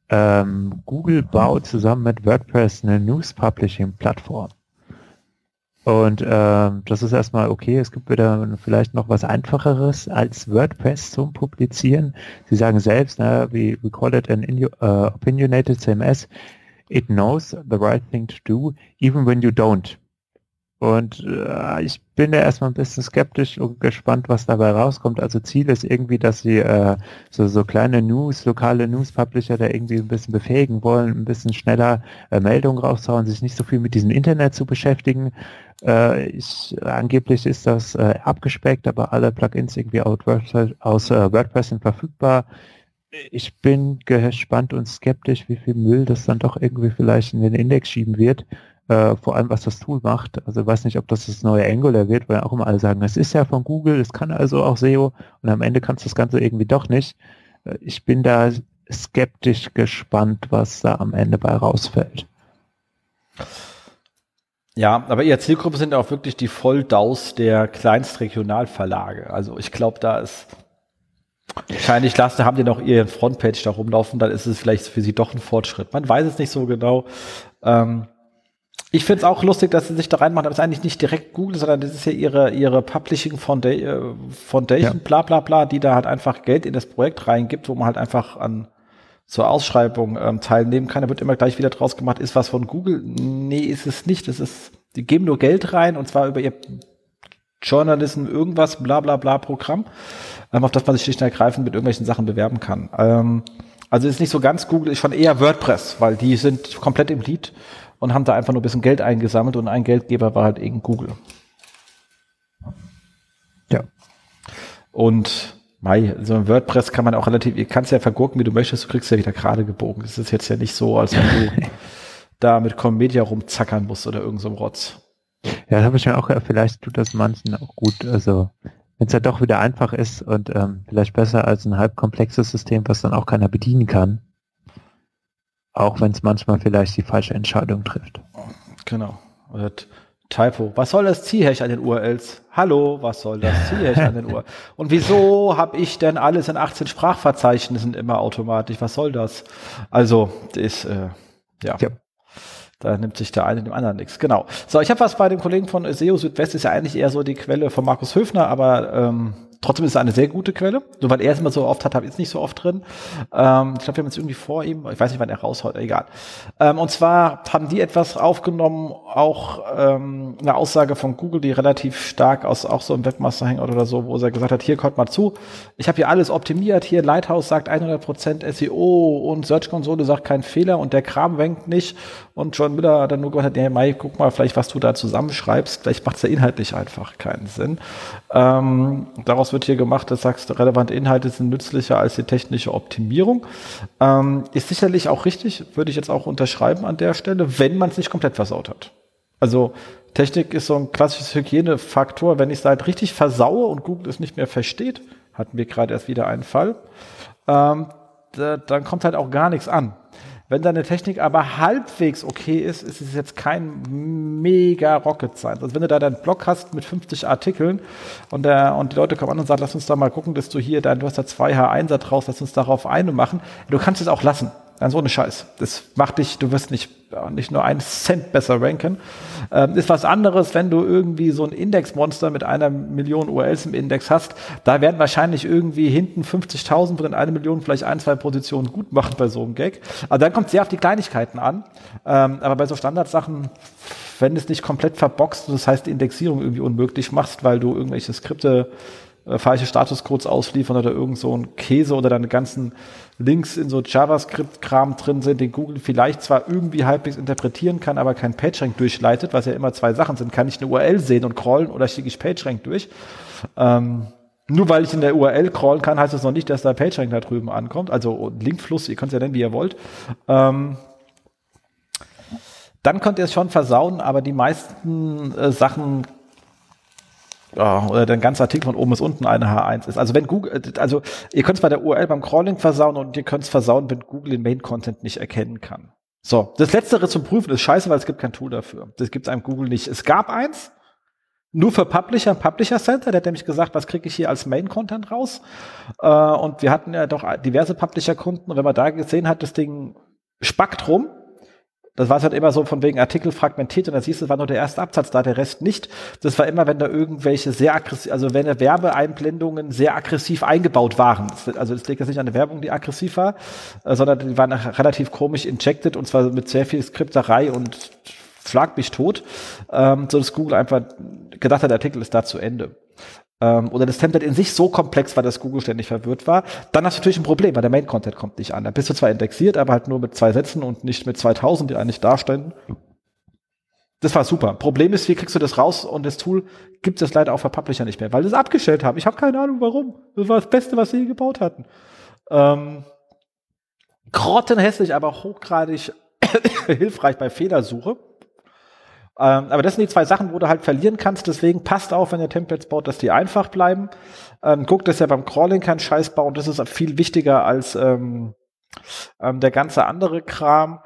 Ähm, Google baut zusammen mit WordPress eine News Publishing Plattform. Und ähm, das ist erstmal okay. Es gibt wieder vielleicht noch was einfacheres als WordPress zum Publizieren. Sie sagen selbst, ne, we, we call it an uh, opinionated CMS it knows the right thing to do, even when you don't. Und äh, ich bin da erstmal ein bisschen skeptisch und gespannt, was dabei rauskommt. Also Ziel ist irgendwie, dass sie äh, so, so kleine News, lokale News-Publisher da irgendwie ein bisschen befähigen wollen, ein bisschen schneller äh, Meldungen rauszuhauen, sich nicht so viel mit diesem Internet zu beschäftigen. Äh, ich, angeblich ist das äh, abgespeckt, aber alle Plugins irgendwie aus aus, äh, WordPress sind verfügbar ich bin gespannt und skeptisch, wie viel Müll das dann doch irgendwie vielleicht in den Index schieben wird. Äh, vor allem, was das Tool macht. Also ich weiß nicht, ob das das neue Angular wird, weil auch immer alle sagen, es ist ja von Google, es kann also auch SEO und am Ende kannst du das Ganze irgendwie doch nicht. Äh, ich bin da skeptisch gespannt, was da am Ende bei rausfällt. Ja, aber ihr Zielgruppe sind auch wirklich die Volldaus der Kleinstregionalverlage. Also ich glaube, da ist Wahrscheinlich lassen, haben die noch ihren Frontpage da rumlaufen, dann ist es vielleicht für sie doch ein Fortschritt. Man weiß es nicht so genau. Ähm, ich finde es auch lustig, dass sie sich da reinmachen, aber es ist eigentlich nicht direkt Google, sondern das ist ja ihre, ihre Publishing Foundation, äh, Foundation ja. bla bla bla, die da halt einfach Geld in das Projekt reingibt, wo man halt einfach an zur Ausschreibung ähm, teilnehmen kann. Da wird immer gleich wieder draus gemacht, ist was von Google? Nee, ist es nicht. Das ist, die geben nur Geld rein und zwar über ihr Journalism irgendwas, bla bla bla Programm ähm, auf das man sich schlicht und ergreifend mit irgendwelchen Sachen bewerben kann. Ähm, also ist nicht so ganz Google, ist schon eher WordPress, weil die sind komplett im Lied und haben da einfach nur ein bisschen Geld eingesammelt und ein Geldgeber war halt eben Google. Ja. Und Mai, so ein WordPress kann man auch relativ, ihr kannst ja vergurken, wie du möchtest, du kriegst ja wieder gerade gebogen. Es ist jetzt ja nicht so, als wenn du da mit Comedia rumzackern musst oder irgend so Rotz. Ja, das habe ich mir auch, vielleicht tut das manchen auch gut, also wenn es ja doch wieder einfach ist und ähm, vielleicht besser als ein halb komplexes System, was dann auch keiner bedienen kann. Auch wenn es manchmal vielleicht die falsche Entscheidung trifft. Genau. Oder Typo. Was soll das Zielhash an den URLs? Hallo, was soll das Zielhash an den URLs? Und wieso habe ich denn alles in 18 Sprachverzeichnissen immer automatisch? Was soll das? Also, das ist, äh, ja. ja. Da nimmt sich der eine dem anderen nichts. Genau. So, ich habe was bei dem Kollegen von SEO Südwest, ist ja eigentlich eher so die Quelle von Markus Höfner, aber ähm, trotzdem ist es eine sehr gute Quelle. So, weil er es immer so oft hat, habe ich es nicht so oft drin. Ähm, ich glaube, wir haben jetzt irgendwie vor ihm, ich weiß nicht, wann er raushaut, egal. Ähm, und zwar haben die etwas aufgenommen, auch ähm, eine Aussage von Google, die relativ stark aus auch so im Webmaster Hangout oder so, wo er gesagt hat, hier kommt mal zu, ich habe hier alles optimiert, hier Lighthouse sagt 100% SEO und Search Console sagt kein Fehler und der Kram wenkt nicht und John Miller hat dann nur gesagt, hey Mai, guck mal vielleicht, was du da zusammenschreibst, vielleicht macht es ja inhaltlich einfach keinen Sinn. Ähm, daraus wird hier gemacht, dass sagst, relevante Inhalte sind nützlicher als die technische Optimierung. Ähm, ist sicherlich auch richtig, würde ich jetzt auch unterschreiben an der Stelle, wenn man es nicht komplett versaut hat. Also Technik ist so ein klassisches Hygienefaktor. Wenn ich es halt richtig versaue und Google es nicht mehr versteht, hatten wir gerade erst wieder einen Fall, ähm, da, dann kommt halt auch gar nichts an. Wenn deine Technik aber halbwegs okay ist, ist es jetzt kein mega Rocket Science. Also wenn du da deinen Blog hast mit 50 Artikeln und, der, und die Leute kommen an und sagen, lass uns da mal gucken, dass du hier, dein, du hast da zwei H1er draus, lass uns darauf eine machen. Du kannst es auch lassen. Dann so eine Scheiß. Das macht dich, du wirst nicht, nicht nur einen Cent besser ranken. Ähm, ist was anderes, wenn du irgendwie so ein Indexmonster mit einer Million URLs im Index hast. Da werden wahrscheinlich irgendwie hinten 50.000 von den eine Million vielleicht ein, zwei Positionen gut machen bei so einem Gag. Aber dann kommt es sehr auf die Kleinigkeiten an. Ähm, aber bei so Standardsachen, wenn es nicht komplett verboxt, das heißt Indexierung irgendwie unmöglich machst, weil du irgendwelche Skripte äh, falsche Statuscodes ausliefern oder irgend so ein Käse oder deine ganzen Links in so JavaScript-Kram drin sind, den Google vielleicht zwar irgendwie halbwegs interpretieren kann, aber kein PageRank durchleitet, was ja immer zwei Sachen sind. Kann ich eine URL sehen und crawlen oder schicke ich PageRank durch? Ähm, nur weil ich in der URL crawlen kann, heißt das noch nicht, dass der PageRank da drüben ankommt. Also Linkfluss, ihr könnt es ja nennen, wie ihr wollt. Ähm, dann könnt ihr es schon versauen, aber die meisten äh, Sachen ja, oder der ganze Artikel von oben bis unten eine H1 ist. Also wenn Google, also ihr könnt es bei der URL beim Crawling versauen und ihr könnt es versauen, wenn Google den Main-Content nicht erkennen kann. So, das Letztere zum Prüfen ist scheiße, weil es gibt kein Tool dafür. Das gibt es einem Google nicht. Es gab eins, nur für Publisher, Publisher Center, der hat nämlich gesagt, was kriege ich hier als Main-Content raus? Äh, und wir hatten ja doch diverse Publisher-Kunden und wenn man da gesehen hat, das Ding spackt rum, das war halt immer so von wegen Artikel fragmentiert und da siehst du, war nur der erste Absatz da, der Rest nicht. Das war immer, wenn da irgendwelche sehr aggressiv, also wenn Werbeeinblendungen sehr aggressiv eingebaut waren. Also es liegt jetzt nicht an der Werbung, die aggressiv war, äh, sondern die waren relativ komisch injected und zwar mit sehr viel Skripterei und schlag mich tot, ähm, so dass Google einfach gedacht hat, der Artikel ist da zu Ende ähm, oder das Template in sich so komplex war, dass Google ständig verwirrt war, dann hast du natürlich ein Problem, weil der Main-Content kommt nicht an. Da bist du zwar indexiert, aber halt nur mit zwei Sätzen und nicht mit 2000, die eigentlich dastehen. Das war super. Problem ist, wie kriegst du das raus und das Tool gibt es leider auch für Publisher nicht mehr, weil sie es abgestellt haben. Ich habe keine Ahnung warum. Das war das Beste, was sie gebaut hatten. Ähm, grottenhässlich, aber hochgradig hilfreich bei Fehlersuche. Ähm, aber das sind die zwei Sachen, wo du halt verlieren kannst. Deswegen passt auf, wenn ihr Templates baut, dass die einfach bleiben. Ähm, guckt, dass ihr beim Crawling keinen Scheiß baut. Das ist viel wichtiger als ähm, ähm, der ganze andere Kram.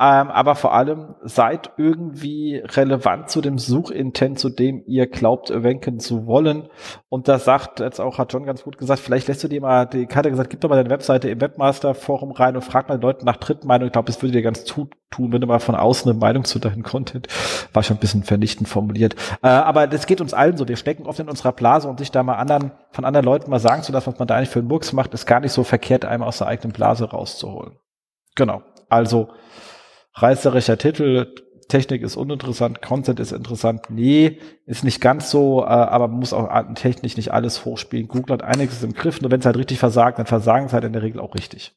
Ähm, aber vor allem seid irgendwie relevant zu dem Suchintent, zu dem ihr glaubt, ranken zu wollen. Und da sagt, jetzt auch hat John ganz gut gesagt, vielleicht lässt du dir mal, die Karte gesagt, gib doch mal deine Webseite im Webmaster-Forum rein und frag mal die Leute nach Drittmeinung. Ich glaube, das würde dir ganz tun, wenn du mal von außen eine Meinung zu deinem Content, war schon ein bisschen vernichtend formuliert. Äh, aber das geht uns allen so. Wir stecken oft in unserer Blase und sich da mal anderen, von anderen Leuten mal sagen zu lassen, was man da eigentlich für einen Murks macht, ist gar nicht so verkehrt, einem aus der eigenen Blase rauszuholen. Genau. Also, reißerischer Titel, Technik ist uninteressant, Content ist interessant. Nee, ist nicht ganz so, äh, aber man muss auch technisch nicht alles hochspielen. Google hat einiges im Griff, nur wenn es halt richtig versagt, dann versagen es halt in der Regel auch richtig.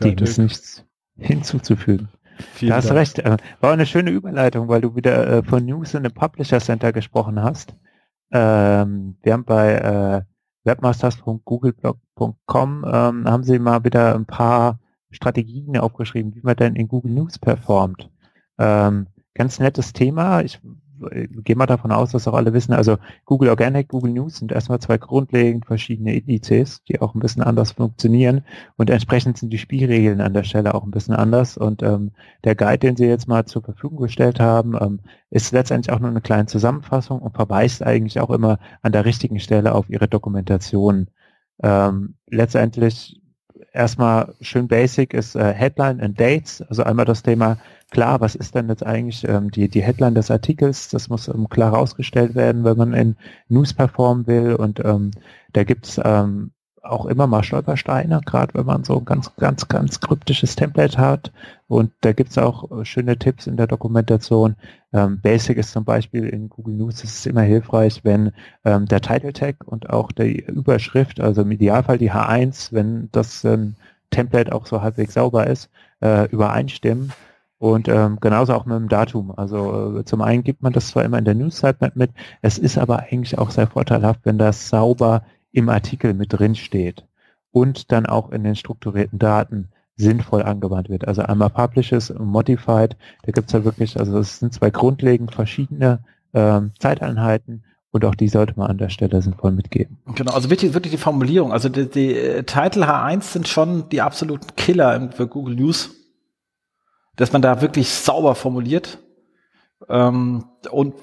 Dem ist nichts hinzuzufügen. Vielen da hast du recht. Äh, war eine schöne Überleitung, weil du wieder äh, von News in the Publisher Center gesprochen hast. Ähm, wir haben bei äh, webmasters.googleblog.com ähm, haben sie mal wieder ein paar Strategien aufgeschrieben, wie man denn in Google News performt. Ähm, ganz nettes Thema. Ich gehen wir davon aus, dass auch alle wissen, also Google Organic, Google News sind erstmal zwei grundlegend verschiedene Indizes, die auch ein bisschen anders funktionieren und entsprechend sind die Spielregeln an der Stelle auch ein bisschen anders und ähm, der Guide, den Sie jetzt mal zur Verfügung gestellt haben, ähm, ist letztendlich auch nur eine kleine Zusammenfassung und verweist eigentlich auch immer an der richtigen Stelle auf Ihre Dokumentation. Ähm, letztendlich erstmal schön basic ist äh, Headline and Dates, also einmal das Thema klar, was ist denn jetzt eigentlich ähm, die, die Headline des Artikels? Das muss ähm, klar herausgestellt werden, wenn man in News performen will. Und ähm, da gibt's ähm, auch immer mal Stolpersteine, gerade wenn man so ein ganz, ganz, ganz kryptisches Template hat. Und da gibt's auch äh, schöne Tipps in der Dokumentation. Ähm, Basic ist zum Beispiel in Google News, es ist immer hilfreich, wenn ähm, der Title Tag und auch die Überschrift, also im Idealfall die H1, wenn das ähm, Template auch so halbwegs sauber ist, äh, übereinstimmen und ähm, genauso auch mit dem Datum. Also äh, zum einen gibt man das zwar immer in der News Sitemap mit, es ist aber eigentlich auch sehr vorteilhaft, wenn das sauber im Artikel mit drin steht und dann auch in den strukturierten Daten sinnvoll angewandt wird. Also einmal Publishes und Modified, da gibt's ja wirklich, also es sind zwei grundlegend verschiedene ähm, Zeiteinheiten und auch die sollte man an der Stelle sinnvoll mitgeben. Genau, also wirklich, wirklich die Formulierung. Also die, die äh, Title H1 sind schon die absoluten Killer für Google News dass man da wirklich sauber formuliert. Ähm, und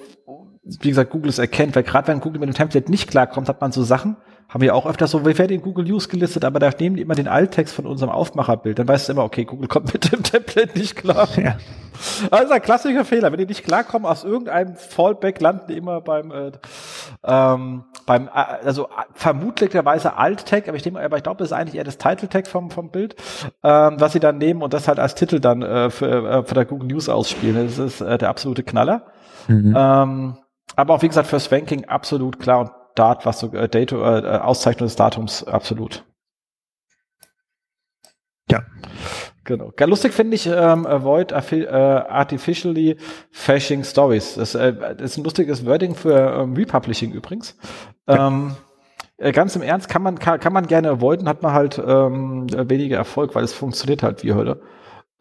wie gesagt, Google es erkennt, weil gerade wenn Google mit dem Template nicht klarkommt, hat man so Sachen, haben wir auch öfter so, wir werden in Google News gelistet, aber da nehmen die immer den Alttext von unserem Aufmacherbild. Dann weißt du immer, okay, Google kommt mit dem Template nicht klar. Ja. Also ein klassischer Fehler. Wenn die nicht klarkommen, aus irgendeinem Fallback landen die immer beim, äh, ähm, beim, äh, also vermutlicherweise Alt-Tag, aber ich denke, aber ich glaube, das ist eigentlich eher das Title-Tag vom, vom Bild, ähm, was sie dann nehmen und das halt als Titel dann äh, für, äh, für der Google News ausspielen. Das ist äh, der absolute Knaller. Mhm. Ähm, aber auch wie gesagt, fürs Ranking absolut klar und Dat, was so äh, Data, äh, Auszeichnung des Datums, absolut. Ja. Genau. Gar lustig finde ich ähm, Avoid äh, Artificially Phashing Stories. Das, äh, das ist ein lustiges Wording für ähm, Republishing übrigens. Ja. Ähm, äh, ganz im Ernst kann man kann, kann man gerne avoiden, hat man halt ähm, weniger Erfolg, weil es funktioniert halt wie heute.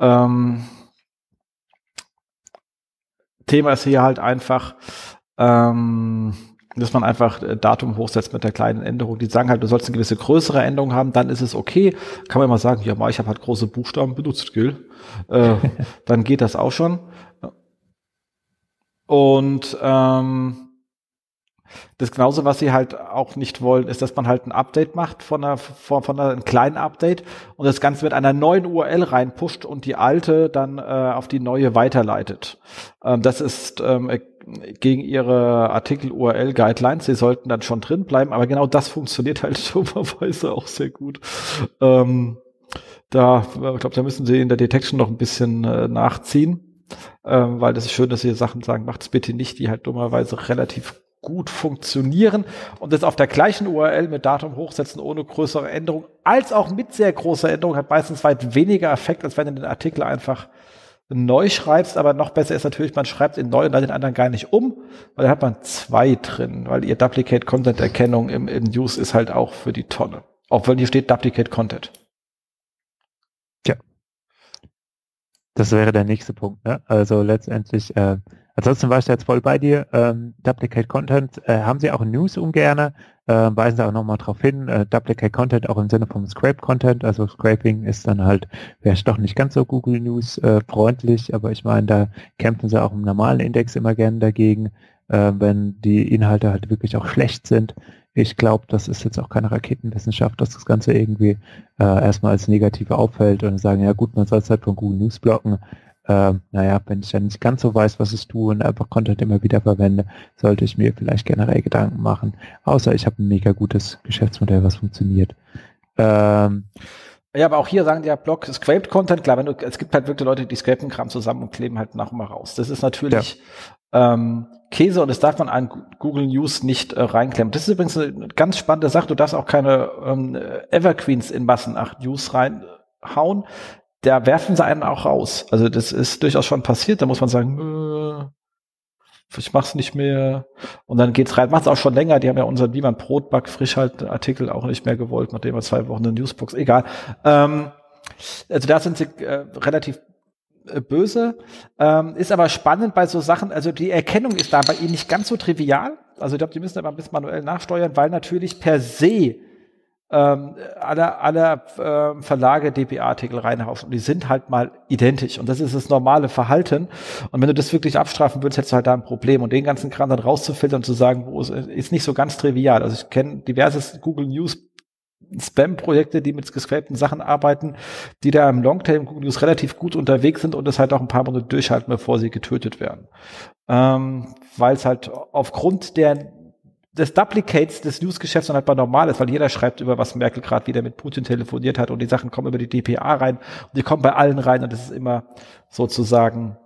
Ähm, Thema ist hier halt einfach, ähm, dass man einfach äh, Datum hochsetzt mit der kleinen Änderung. Die sagen halt, du sollst eine gewisse größere Änderung haben, dann ist es okay. Kann man immer sagen, ja, mal, ich habe halt große Buchstaben benutzt, Gil. Äh, dann geht das auch schon. Und ähm, das genauso, was sie halt auch nicht wollen, ist, dass man halt ein Update macht von einer, von, von einer, einem kleinen Update und das Ganze mit einer neuen URL reinpusht und die alte dann äh, auf die neue weiterleitet. Ähm, das ist ähm, gegen ihre Artikel-URL-Guidelines. Sie sollten dann schon drin bleiben, aber genau das funktioniert halt dummerweise auch sehr gut. Ähm, da, ich glaube, da müssen sie in der Detection noch ein bisschen äh, nachziehen, ähm, weil das ist schön, dass sie Sachen sagen, macht es bitte nicht, die halt dummerweise relativ gut funktionieren und das auf der gleichen URL mit Datum hochsetzen ohne größere Änderung, als auch mit sehr großer Änderung hat meistens weit weniger Effekt, als wenn du den Artikel einfach neu schreibst, aber noch besser ist natürlich, man schreibt in neu und dann den anderen gar nicht um, weil da hat man zwei drin, weil ihr Duplicate Content Erkennung im, im News ist halt auch für die Tonne. Wenn hier steht Duplicate Content. Ja. Das wäre der nächste Punkt. Ne? Also letztendlich, äh, ansonsten war ich jetzt voll bei dir. Ähm, Duplicate Content äh, haben sie auch in News ungerne äh, weisen sie auch nochmal darauf hin, äh, Duplicate Content auch im Sinne vom Scrape Content, also Scraping ist dann halt, wäre doch nicht ganz so Google News äh, freundlich, aber ich meine, da kämpfen sie auch im normalen Index immer gerne dagegen, äh, wenn die Inhalte halt wirklich auch schlecht sind. Ich glaube, das ist jetzt auch keine Raketenwissenschaft, dass das Ganze irgendwie äh, erstmal als negativ auffällt und sagen, ja gut, man soll es halt von Google News blocken äh, naja, wenn ich dann nicht ganz so weiß, was ich tue und einfach Content immer wieder verwende, sollte ich mir vielleicht generell Gedanken machen. Außer ich habe ein mega gutes Geschäftsmodell, was funktioniert. Ähm, ja, aber auch hier sagen die ja Blog Scraped Content, klar, wenn du, es gibt halt wirklich Leute, die scrapen Kram zusammen und kleben halt nach und mal raus. Das ist natürlich ja. ähm, Käse und das darf man an Google News nicht äh, reinklemmen. Das ist übrigens eine ganz spannende Sache. Du darfst auch keine ähm, Evergreens in Massen nach News reinhauen da werfen sie einen auch raus. Also das ist durchaus schon passiert. Da muss man sagen, äh, ich mach's nicht mehr. Und dann geht's rein. Macht's auch schon länger. Die haben ja unseren Wie man Brotback Frischhalt Artikel auch nicht mehr gewollt, nachdem wir zwei Wochen eine Newsbox. Egal. Ähm, also da sind sie äh, relativ äh, böse, ähm, ist aber spannend bei so Sachen, also die Erkennung ist da bei ihnen nicht ganz so trivial. Also ich glaube, die müssen aber ein bisschen manuell nachsteuern, weil natürlich per se ähm, alle, alle äh, Verlage DPA-Artikel reinhaufen und die sind halt mal identisch und das ist das normale Verhalten und wenn du das wirklich abstrafen würdest, hättest du halt da ein Problem und den ganzen Kram dann rauszufiltern und zu sagen, wo ist, ist nicht so ganz trivial. Also ich kenne diverses Google News Spam-Projekte, die mit gescrapten Sachen arbeiten, die da im Longtail Google News relativ gut unterwegs sind und das halt auch ein paar Monate durchhalten, bevor sie getötet werden. Ähm, Weil es halt aufgrund der des Duplicates des Newsgeschäfts dann halt mal normal ist, weil jeder schreibt über was Merkel gerade wieder mit Putin telefoniert hat und die Sachen kommen über die DPA rein und die kommen bei allen rein und das ist immer sozusagen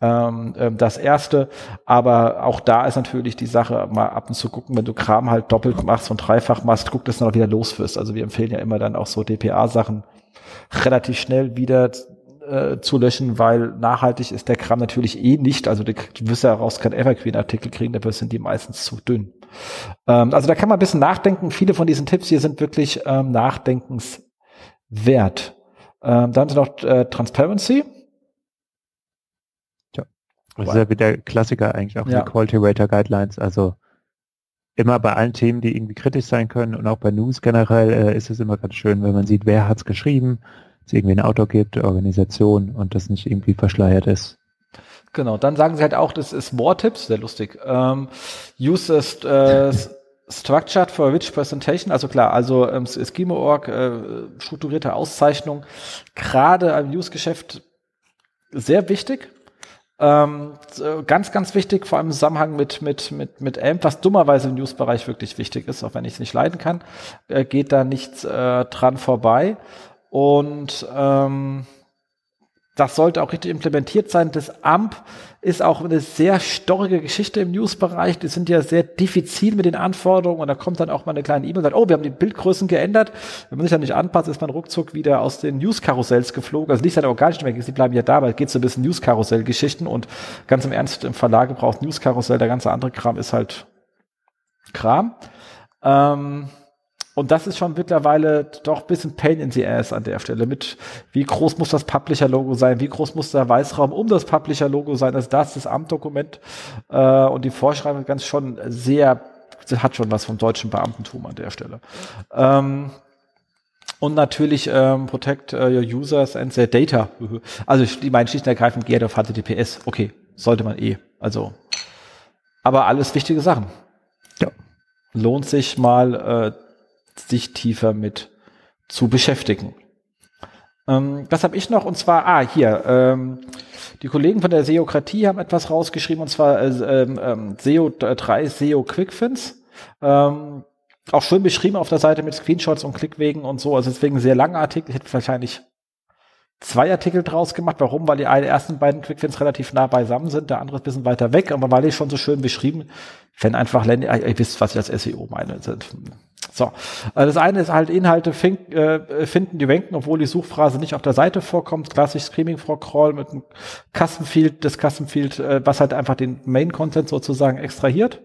ähm, ähm, das erste. Aber auch da ist natürlich die Sache, mal ab und zu gucken, wenn du Kram halt doppelt machst und dreifach machst, guck, dass du noch wieder los wirst. Also wir empfehlen ja immer dann auch so DPA-Sachen relativ schnell wieder äh, zu löschen, weil nachhaltig ist der Kram natürlich eh nicht. Also du, du wirst ja raus kein Evergreen-Artikel kriegen, dafür sind die meistens zu dünn. Ähm, also da kann man ein bisschen nachdenken. Viele von diesen Tipps hier sind wirklich ähm, nachdenkenswert. Ähm, dann sind noch äh, Transparency. Das ist ja wieder der Klassiker eigentlich auch ja. die Quality Rater Guidelines. Also immer bei allen Themen, die irgendwie kritisch sein können und auch bei News generell äh, ist es immer ganz schön, wenn man sieht, wer hat es geschrieben, es irgendwie ein Autor gibt, Organisation und das nicht irgendwie verschleiert ist. Genau, dann sagen sie halt auch, das ist More Tips, sehr lustig. Ähm, use äh, Structured for Rich Presentation, also klar, also ähm, Schema.org, äh, strukturierte Auszeichnung, gerade im News-Geschäft sehr wichtig. Ähm, ganz, ganz wichtig, vor allem im Zusammenhang mit, mit, mit, mit AMP, was dummerweise im News-Bereich wirklich wichtig ist, auch wenn ich es nicht leiden kann, äh, geht da nichts äh, dran vorbei. Und ähm, das sollte auch richtig implementiert sein. Das AMP ist auch eine sehr storrige Geschichte im News-Bereich. Die sind ja sehr diffizil mit den Anforderungen und da kommt dann auch mal eine kleine E-Mail und sagt, oh, wir haben die Bildgrößen geändert. Wenn man sich da nicht anpasst, ist man ruckzuck wieder aus den News-Karussells geflogen. Also nicht seine organischen weg, sie bleiben ja da, aber es geht so ein bisschen News-Karussell-Geschichten und ganz im Ernst, im Verlag braucht News-Karussell, der ganze andere Kram ist halt Kram. Ähm, und das ist schon mittlerweile doch ein bisschen Pain in the Ass an der Stelle. Mit wie groß muss das Publisher-Logo sein? Wie groß muss der Weißraum um das Publisher-Logo sein? Also das ist das Amtdokument äh, und die Vorschreibung ganz schon sehr, hat schon was vom deutschen Beamtentum an der Stelle. Ähm, und natürlich ähm, Protect uh, your users and their data. Also die meinen schlicht und ergreifend geht auf HTTPS. Okay, sollte man eh. Also, aber alles wichtige Sachen. Ja. Lohnt sich mal äh, sich tiefer mit zu beschäftigen. Ähm, was habe ich noch? Und zwar, ah, hier, ähm, die Kollegen von der Seokratie haben etwas rausgeschrieben, und zwar äh, ähm, ähm SEO 3 SEO Quickfins. Ähm, auch schön beschrieben auf der Seite mit Screenshots und Klickwegen und so. Also deswegen sehr langer Artikel. Ich hätte wahrscheinlich zwei Artikel draus gemacht. Warum? Weil die ersten beiden Quickfins relativ nah beisammen sind, der andere ist ein bisschen weiter weg, aber weil ich schon so schön beschrieben, wenn einfach Länder, ihr wisst, was ich als SEO meine. So, äh, das eine ist halt Inhalte fink, äh, finden, die wenken, obwohl die Suchphrase nicht auf der Seite vorkommt. Klassisch Screaming for Crawl mit einem Custom Field, das Custom Field, äh, was halt einfach den Main Content sozusagen extrahiert.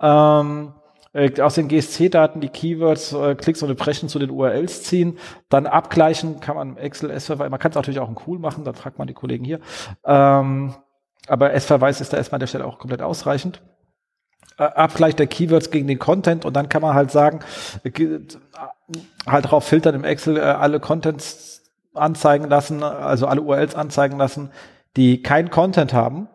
Ähm, äh, aus den GSC-Daten die Keywords, äh, Klicks und Impressions zu den URLs ziehen, dann abgleichen, kann man Excel, S-Verweis, man kann es natürlich auch in cool machen, dann fragt man die Kollegen hier. Ähm, aber S-Verweis ist da erstmal an der Stelle auch komplett ausreichend. Äh, Abgleich der Keywords gegen den Content und dann kann man halt sagen, äh, halt drauf filtern im Excel äh, alle Contents anzeigen lassen, also alle URLs anzeigen lassen, die keinen Content haben,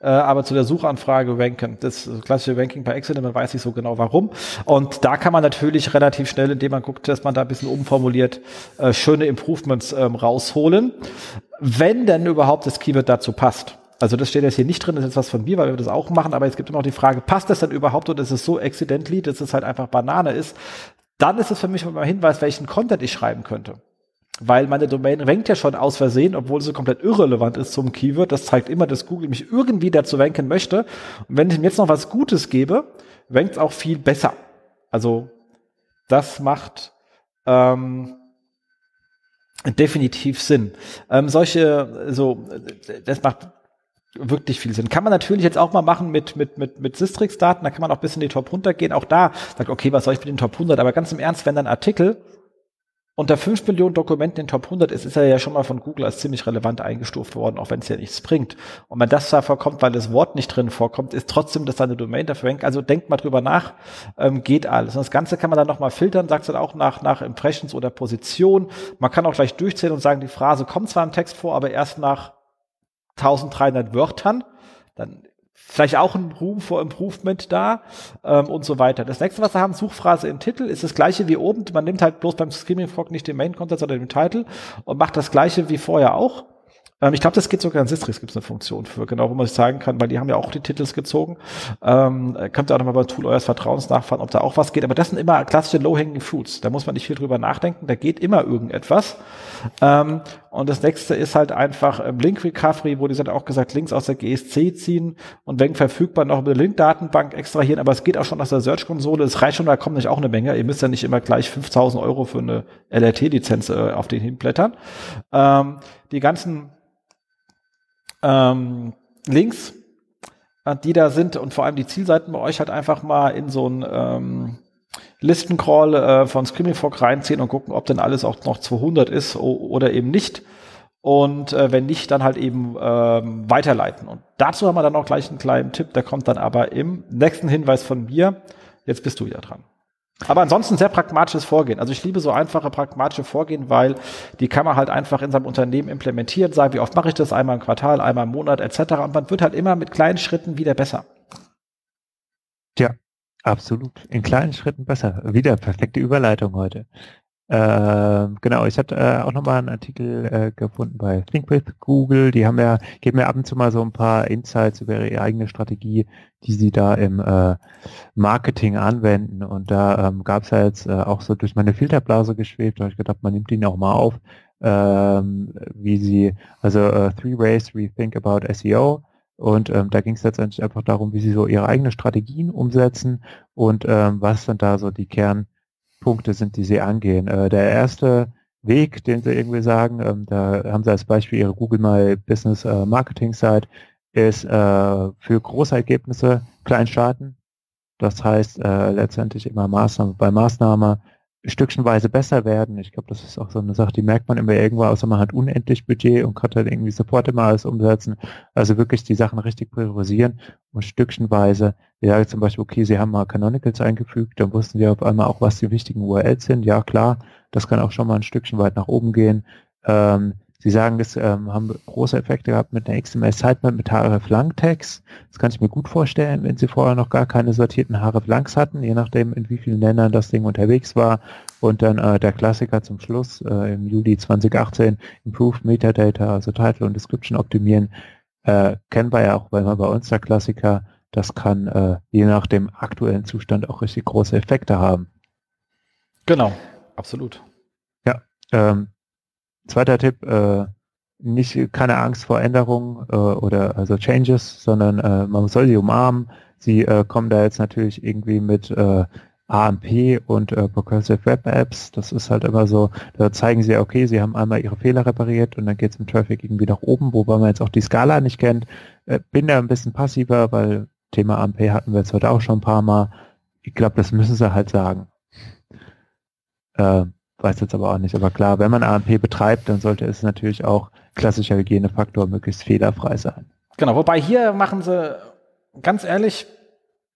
äh, aber zu der Suchanfrage ranken. Das klassische Ranking bei Excel, man weiß nicht so genau warum. Und da kann man natürlich relativ schnell, indem man guckt, dass man da ein bisschen umformuliert, äh, schöne Improvements ähm, rausholen, wenn denn überhaupt das Keyword dazu passt. Also das steht jetzt hier nicht drin, das ist jetzt was von mir, weil wir das auch machen, aber es gibt immer noch die Frage, passt das denn überhaupt oder ist es so accidentally, dass es halt einfach Banane ist? Dann ist es für mich immer ein Hinweis, welchen Content ich schreiben könnte. Weil meine Domain rankt ja schon aus Versehen, obwohl sie komplett irrelevant ist zum Keyword. Das zeigt immer, dass Google mich irgendwie dazu ranken möchte. Und wenn ich ihm jetzt noch was Gutes gebe, rankt es auch viel besser. Also das macht ähm, definitiv Sinn. Ähm, solche, so, das macht wirklich viel Sinn. Kann man natürlich jetzt auch mal machen mit, mit, mit, mit Sistrix-Daten, da kann man auch bis in die Top runtergehen. Auch da sagt, okay, was soll ich mit den Top 100? Aber ganz im Ernst, wenn dann Artikel unter 5 Millionen Dokumenten in Top 100 ist, ist er ja schon mal von Google als ziemlich relevant eingestuft worden, auch wenn es ja nichts bringt. Und wenn das da vorkommt, weil das Wort nicht drin vorkommt, ist trotzdem das seine Domain dafür hängt. Also denkt mal drüber nach, ähm, geht alles. Und das Ganze kann man dann nochmal filtern, sagt dann auch nach, nach Impressions oder Position. Man kann auch gleich durchzählen und sagen, die Phrase kommt zwar im Text vor, aber erst nach 1300 Wörtern. Dann vielleicht auch ein Room for Improvement da ähm, und so weiter. Das nächste, was wir haben, Suchphrase im Titel, ist das gleiche wie oben. Man nimmt halt bloß beim Screaming Frog nicht den Main Content, sondern den Titel und macht das gleiche wie vorher auch. Ähm, ich glaube, das geht sogar in Sistrix gibt es eine Funktion für, genau, wo man sich sagen kann, weil die haben ja auch die Titels gezogen. Ähm, könnt ihr auch nochmal beim Tool eures Vertrauens nachfahren, ob da auch was geht. Aber das sind immer klassische Low-Hanging Fruits. Da muss man nicht viel drüber nachdenken. Da geht immer irgendetwas. Ähm, und das nächste ist halt einfach ähm, Link Recovery, wo die sind auch gesagt, Links aus der GSC ziehen und wenn verfügbar noch eine Link-Datenbank extrahieren. Aber es geht auch schon aus der Search-Konsole. Es reicht schon, da kommt nicht auch eine Menge. Ihr müsst ja nicht immer gleich 5000 Euro für eine LRT-Lizenz äh, auf den hinblättern. Ähm, die ganzen ähm, Links, äh, die da sind und vor allem die Zielseiten bei euch halt einfach mal in so ein ähm, Listencrawl äh, von Screaming Frog reinziehen und gucken, ob denn alles auch noch 200 ist oder eben nicht. Und äh, wenn nicht, dann halt eben ähm, weiterleiten. Und dazu haben wir dann auch gleich einen kleinen Tipp, der kommt dann aber im nächsten Hinweis von mir. Jetzt bist du wieder dran. Aber ansonsten sehr pragmatisches Vorgehen. Also ich liebe so einfache pragmatische Vorgehen, weil die kann man halt einfach in seinem Unternehmen implementieren, sagen, wie oft mache ich das, einmal im Quartal, einmal im Monat etc. Und man wird halt immer mit kleinen Schritten wieder besser. Ja, absolut. In kleinen Schritten besser. Wieder perfekte Überleitung heute. Äh, genau, ich hatte äh, auch nochmal einen Artikel äh, gefunden bei Think with Google. Die haben ja, geben ja ab und zu mal so ein paar Insights über ihre eigene Strategie, die sie da im äh, Marketing anwenden. Und da ähm, gab es ja jetzt äh, auch so durch meine Filterblase geschwebt, da habe ich gedacht, man nimmt ihn auch mal auf, ähm, wie sie, also äh, Three Ways We Think About SEO. Und ähm, da ging es letztendlich einfach darum, wie sie so ihre eigenen Strategien umsetzen und ähm, was dann da so die Kern Punkte sind, die Sie angehen. Äh, der erste Weg, den Sie irgendwie sagen, ähm, da haben Sie als Beispiel Ihre Google My Business äh, Marketing Site, ist äh, für große Ergebnisse klein starten. Das heißt äh, letztendlich immer Maßnahme bei Maßnahme stückchenweise besser werden. Ich glaube, das ist auch so eine Sache, die merkt man immer irgendwo, außer man hat unendlich Budget und kann halt irgendwie sofort immer alles umsetzen. Also wirklich die Sachen richtig priorisieren und stückchenweise, ja, zum Beispiel, okay, Sie haben mal Canonicals eingefügt, dann wussten Sie auf einmal auch, was die wichtigen URLs sind. Ja, klar, das kann auch schon mal ein Stückchen weit nach oben gehen. Ähm, Sie sagen, es ähm, haben große Effekte gehabt mit einer XML Sitemap mit href lang Tags. Das kann ich mir gut vorstellen, wenn Sie vorher noch gar keine sortierten href Langs hatten, je nachdem, in wie vielen Ländern das Ding unterwegs war. Und dann äh, der Klassiker zum Schluss äh, im Juli 2018, Improved Metadata, also Title und Description optimieren. Äh, kennen wir ja auch, weil man bei uns der Klassiker, das kann äh, je nach dem aktuellen Zustand auch richtig große Effekte haben. Genau, absolut. Ja, ähm, Zweiter Tipp, äh, nicht keine Angst vor Änderungen äh, oder also Changes, sondern äh, man soll sie umarmen. Sie äh, kommen da jetzt natürlich irgendwie mit äh, AMP und äh, Progressive Web Apps. Das ist halt immer so, da zeigen sie, okay, sie haben einmal ihre Fehler repariert und dann geht es im Traffic irgendwie nach oben, wobei man jetzt auch die Skala nicht kennt. Äh, bin da ein bisschen passiver, weil Thema AMP hatten wir jetzt heute auch schon ein paar Mal. Ich glaube, das müssen sie halt sagen. Äh, weiß jetzt aber auch nicht. Aber klar, wenn man AMP betreibt, dann sollte es natürlich auch klassischer Hygienefaktor möglichst fehlerfrei sein. Genau, wobei hier machen sie, ganz ehrlich,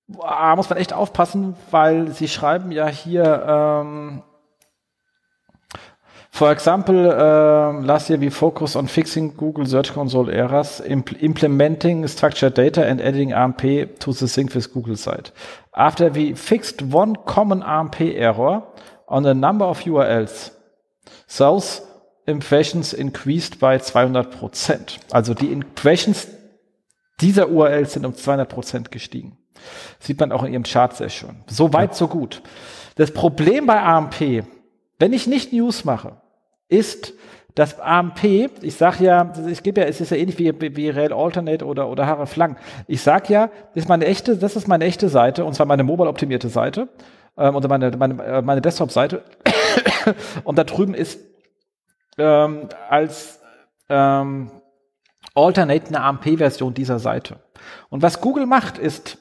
muss man echt aufpassen, weil sie schreiben ja hier, ähm, For example, uh, last year we focused on fixing Google Search Console errors, impl implementing structured data and adding AMP to the sync with Google site. After we fixed one common AMP error, on a number of URLs. Those impressions increased by 200 Prozent. Also die Impressions dieser URLs sind um 200 Prozent gestiegen. Sieht man auch in ihrem Chart sehr schön. So weit, so gut. Das Problem bei AMP, wenn ich nicht News mache, ist, dass AMP, ich sage ja, ich gebe ja, es ist ja ähnlich wie, wie Rail Alternate oder, oder hreflang. Ich sage ja, das ist meine echte, das ist meine echte Seite, und zwar meine mobile optimierte Seite ähm, oder meine, meine, äh, meine Desktop-Seite. und da drüben ist ähm, als ähm, Alternate eine AMP-Version dieser Seite. Und was Google macht, ist,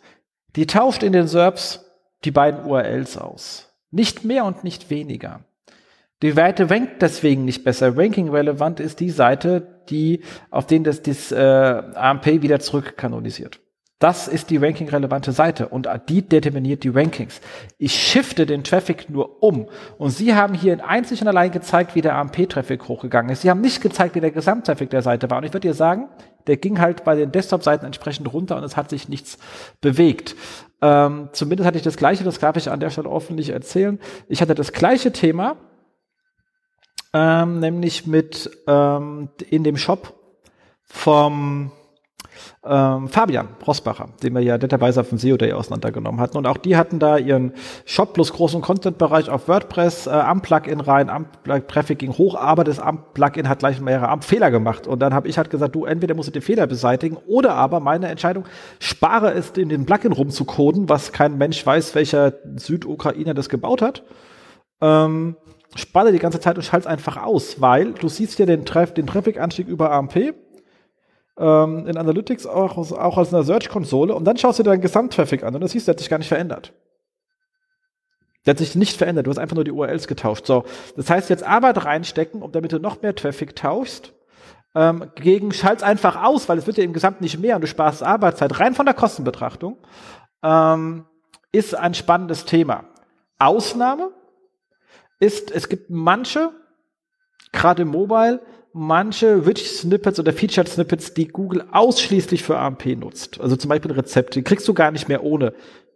die tauscht in den SERPs die beiden URLs aus. Nicht mehr und nicht weniger. Die Seite rankt deswegen nicht besser. Ranking-relevant ist die Seite, die, auf denen das, das äh, AMP wieder zurückkanonisiert. Das ist die ranking-relevante Seite und die determiniert die Rankings. Ich shifte den Traffic nur um. Und Sie haben hier in einzig und allein gezeigt, wie der AMP-Traffic hochgegangen ist. Sie haben nicht gezeigt, wie der Gesamttraffic der Seite war. Und ich würde dir sagen, der ging halt bei den Desktop-Seiten entsprechend runter und es hat sich nichts bewegt. Ähm, zumindest hatte ich das gleiche, das darf ich an der Stelle öffentlich erzählen. Ich hatte das gleiche Thema, ähm, nämlich mit ähm, in dem Shop vom ähm, Fabian Rosbacher, den wir ja netterweise auf dem SEO Day auseinandergenommen hatten. Und auch die hatten da ihren Shop plus großen Content-Bereich auf WordPress äh, am Plugin rein, am Traffic ging hoch, aber das Am-Plugin hat gleich mehrere Am-Fehler gemacht. Und dann habe ich halt gesagt, du, entweder musst du den Fehler beseitigen oder aber meine Entscheidung, spare es in den Plugin rumzucoden, was kein Mensch weiß, welcher Südukrainer das gebaut hat. Ähm, spare die ganze Zeit und schalte es einfach aus, weil du siehst ja den, Traf den Traffic-Anstieg über AMP ähm, in Analytics auch, auch als eine Search-Konsole und dann schaust du dir deinen Gesamttraffic an und das siehst der hat sich gar nicht verändert. Der hat sich nicht verändert, du hast einfach nur die URLs getauscht. So, das heißt, jetzt Arbeit reinstecken, um damit du noch mehr Traffic tauschst, ähm, gegen schalt's einfach aus, weil es wird ja im Gesamt nicht mehr und du sparst Arbeitszeit rein von der Kostenbetrachtung, ähm, ist ein spannendes Thema. Ausnahme ist, es gibt manche, gerade im Mobile, manche Rich Snippets oder Featured Snippets, die Google ausschließlich für AMP nutzt. Also zum Beispiel Rezepte, die kriegst du gar nicht mehr ohne.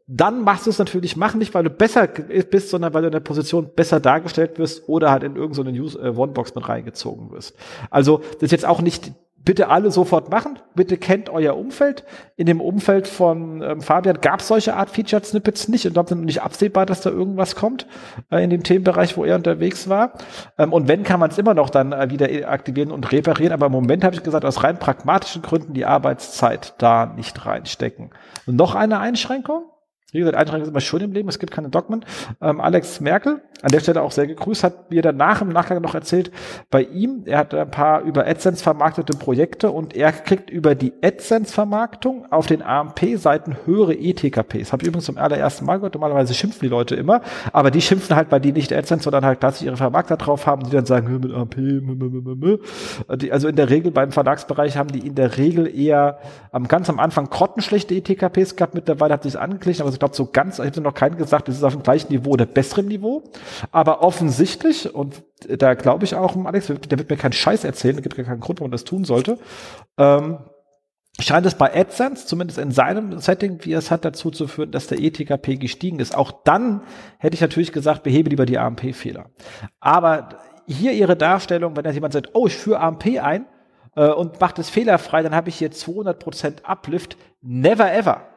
Dann machst du es natürlich, mach nicht, weil du besser bist, sondern weil du in der Position besser dargestellt wirst oder halt in irgendeine News äh, One-Box mit reingezogen wirst. Also das ist jetzt auch nicht bitte alle sofort machen. Bitte kennt euer Umfeld. In dem Umfeld von ähm, Fabian gab es solche Art Featured Snippets nicht und glaube nicht absehbar, dass da irgendwas kommt äh, in dem Themenbereich, wo er unterwegs war. Ähm, und wenn, kann man es immer noch dann äh, wieder aktivieren und reparieren. Aber im Moment habe ich gesagt, aus rein pragmatischen Gründen die Arbeitszeit da nicht reinstecken. Und noch eine Einschränkung. Wie gesagt, Einschränkungen sind immer schön im Leben, es gibt keine Dogmen. Ähm, Alex Merkel, an der Stelle auch sehr gegrüßt, hat mir danach im Nachgang noch erzählt, bei ihm, er hat ein paar über AdSense vermarktete Projekte und er kriegt über die AdSense-Vermarktung auf den AMP-Seiten höhere ETKPs. Habe ich übrigens zum allerersten Mal gehört, normalerweise schimpfen die Leute immer, aber die schimpfen halt, weil die nicht AdSense, sondern halt klassisch ihre Vermarkter drauf haben, die dann sagen, mit AMP, die, also in der Regel beim Verlagsbereich haben die in der Regel eher am ganz am Anfang grottenschlechte ETKPs gehabt, mittlerweile hat sich angeglichen, aber glaube, so ganz, ich habe noch keinen gesagt, es ist auf dem gleichen Niveau oder besserem Niveau. Aber offensichtlich, und da glaube ich auch, Alex, der wird mir keinen Scheiß erzählen, es gibt keinen Grund, warum das tun sollte. Ähm, scheint es bei AdSense, zumindest in seinem Setting, wie es hat, dazu zu führen, dass der ETKP gestiegen ist. Auch dann hätte ich natürlich gesagt, behebe lieber die AMP-Fehler. Aber hier ihre Darstellung, wenn jetzt jemand sagt, oh, ich führe AMP ein äh, und macht es fehlerfrei, dann habe ich hier 200% Uplift. Never ever.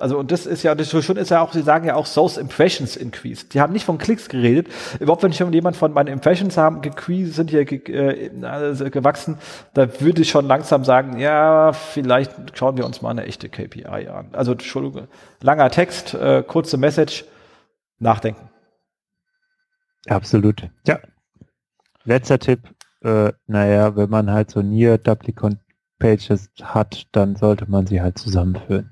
Also, und das ist ja, das schon ist ja auch, sie sagen ja auch Source Impressions increased. Die haben nicht von Klicks geredet. Überhaupt, wenn schon jemand von meinen Impressions haben, gecreased, sind hier ge, äh, also gewachsen, da würde ich schon langsam sagen, ja, vielleicht schauen wir uns mal eine echte KPI an. Also, Entschuldigung, langer Text, äh, kurze Message, nachdenken. Absolut. Ja. Letzter Tipp, äh, naja, wenn man halt so Near Duplicant Pages hat, dann sollte man sie halt zusammenführen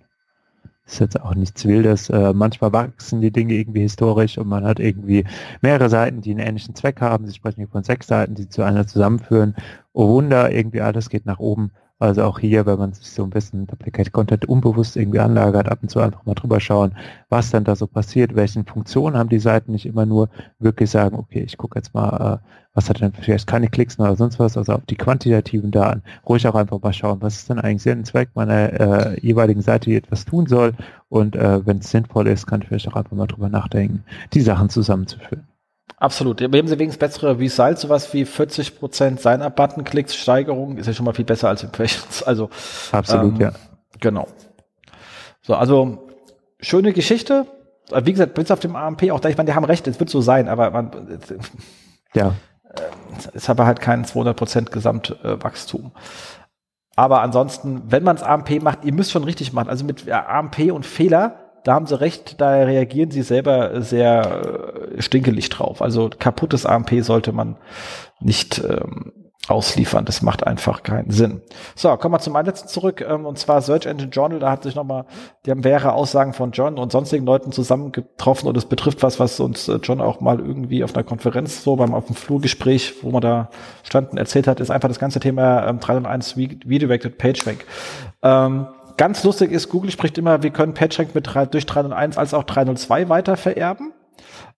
ist jetzt auch nichts Wildes. Äh, manchmal wachsen die Dinge irgendwie historisch und man hat irgendwie mehrere Seiten, die einen ähnlichen Zweck haben. Sie sprechen hier von sechs Seiten, die zu einer zusammenführen. Oh Wunder, irgendwie alles geht nach oben. Also auch hier, wenn man sich so ein bisschen Duplicate Content unbewusst irgendwie anlagert, ab und zu einfach mal drüber schauen, was dann da so passiert, welchen Funktionen haben die Seiten, nicht immer nur wirklich sagen, okay, ich gucke jetzt mal, äh, was hat denn vielleicht keine Klicks mehr oder sonst was, also auf die quantitativen Daten, ruhig auch einfach mal schauen, was ist denn eigentlich und Zweck meiner äh, jeweiligen Seite, die etwas tun soll und äh, wenn es sinnvoll ist, kann ich vielleicht auch einfach mal drüber nachdenken, die Sachen zusammenzuführen. Absolut. Wir haben sie wenigstens bessere Results, sowas wie 40% seiner Button-Klicks Steigerung ist ja schon mal viel besser als Impressions. Also absolut, ähm, ja. Genau. So, also schöne Geschichte. Wie gesagt, bis auf dem AMP auch da, ich meine, die haben recht, es wird so sein, aber man, ja. Äh, ist aber halt kein 200% Gesamtwachstum. Aber ansonsten, wenn man es AMP macht, ihr müsst schon richtig machen. Also mit AMP und Fehler da haben sie recht, da reagieren sie selber sehr äh, stinkelig drauf. Also kaputtes AMP sollte man nicht, ähm, ausliefern. Das macht einfach keinen Sinn. So, kommen wir zum letzten zurück, ähm, und zwar Search Engine Journal. Da hat sich nochmal, die haben mehrere Aussagen von John und sonstigen Leuten zusammengetroffen und es betrifft was, was uns äh, John auch mal irgendwie auf einer Konferenz so beim auf dem Flurgespräch, wo man da standen, erzählt hat, ist einfach das ganze Thema ähm, 301 Redirected PageRank. Ähm, ganz lustig ist, Google spricht immer, wir können PageRank mit 3, durch 301 als auch 302 weiter vererben.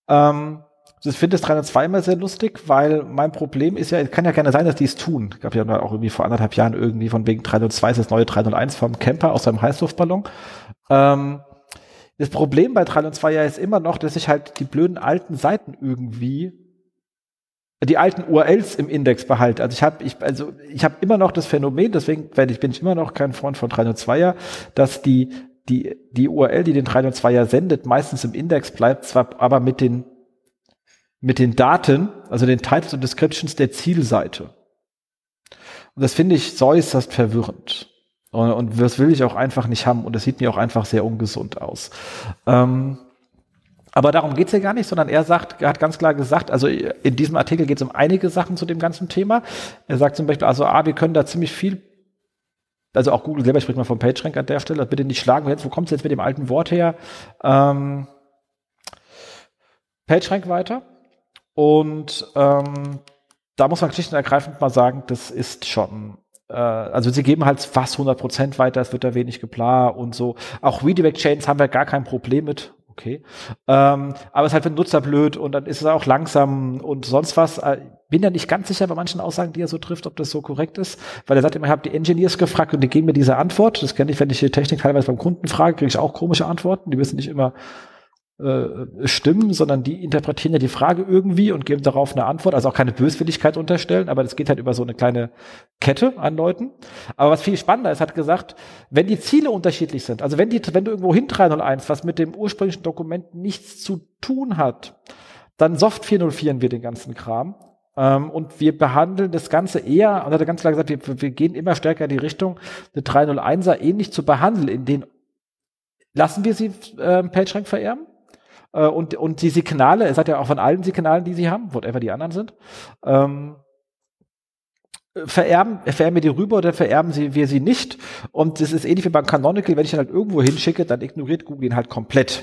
Ähm, ich finde das 302 immer sehr lustig, weil mein Problem ist ja, es kann ja gerne sein, dass die es tun. Ich gab ja auch irgendwie vor anderthalb Jahren irgendwie von wegen 302 ist das neue 301 vom Camper aus seinem Heißluftballon. Ähm, das Problem bei 302 ja ist immer noch, dass ich halt die blöden alten Seiten irgendwie die alten URLs im Index behalte. Also ich habe ich also ich habe immer noch das Phänomen, deswegen bin ich, bin ich immer noch kein Freund von 302er, dass die die die URL, die den 302er sendet, meistens im Index bleibt, zwar aber mit den mit den Daten, also den Titles und Descriptions der Zielseite. Und das finde ich äußerst verwirrend. Und, und, das will ich auch einfach nicht haben. Und das sieht mir auch einfach sehr ungesund aus. Ähm, aber darum geht's ja gar nicht, sondern er sagt, er hat ganz klar gesagt, also in diesem Artikel geht es um einige Sachen zu dem ganzen Thema. Er sagt zum Beispiel, also A, wir können da ziemlich viel, also auch Google selber spricht mal vom PageRank an der Stelle, bitte nicht schlagen, wo kommt es jetzt mit dem alten Wort her? Ähm, PageRank weiter. Und ähm, da muss man schlicht und ergreifend mal sagen, das ist schon äh, also sie geben halt fast 100% weiter, es wird da wenig geplant und so. Auch Redirect Chains haben wir gar kein Problem mit. Okay. Ähm, aber es ist halt für den Nutzer blöd und dann ist es auch langsam und sonst was. Äh, bin ja nicht ganz sicher bei manchen Aussagen, die er so trifft, ob das so korrekt ist, weil er sagt immer, ich habe die Engineers gefragt und die geben mir diese Antwort. Das kenne ich, wenn ich die Technik teilweise beim Kunden frage, kriege ich auch komische Antworten. Die wissen nicht immer äh, stimmen, sondern die interpretieren ja die Frage irgendwie und geben darauf eine Antwort, also auch keine Böswilligkeit unterstellen, aber das geht halt über so eine kleine Kette an Leuten. Aber was viel spannender ist, hat gesagt, wenn die Ziele unterschiedlich sind, also wenn die, wenn du irgendwo hin 301, was mit dem ursprünglichen Dokument nichts zu tun hat, dann Soft 404 wir den ganzen Kram. Ähm, und wir behandeln das Ganze eher, und hat er ganz klar gesagt, wir, wir gehen immer stärker in die Richtung, eine 301er ähnlich zu behandeln, in den lassen wir sie äh, PageRank vererben äh, und, und die Signale, es hat ja auch von allen Signalen, die sie haben, whatever die anderen sind, ähm, vererben, vererben wir die rüber oder vererben sie, wir sie nicht. Und das ist ähnlich wie beim Canonical, wenn ich ihn halt irgendwo hinschicke, dann ignoriert Google ihn halt komplett.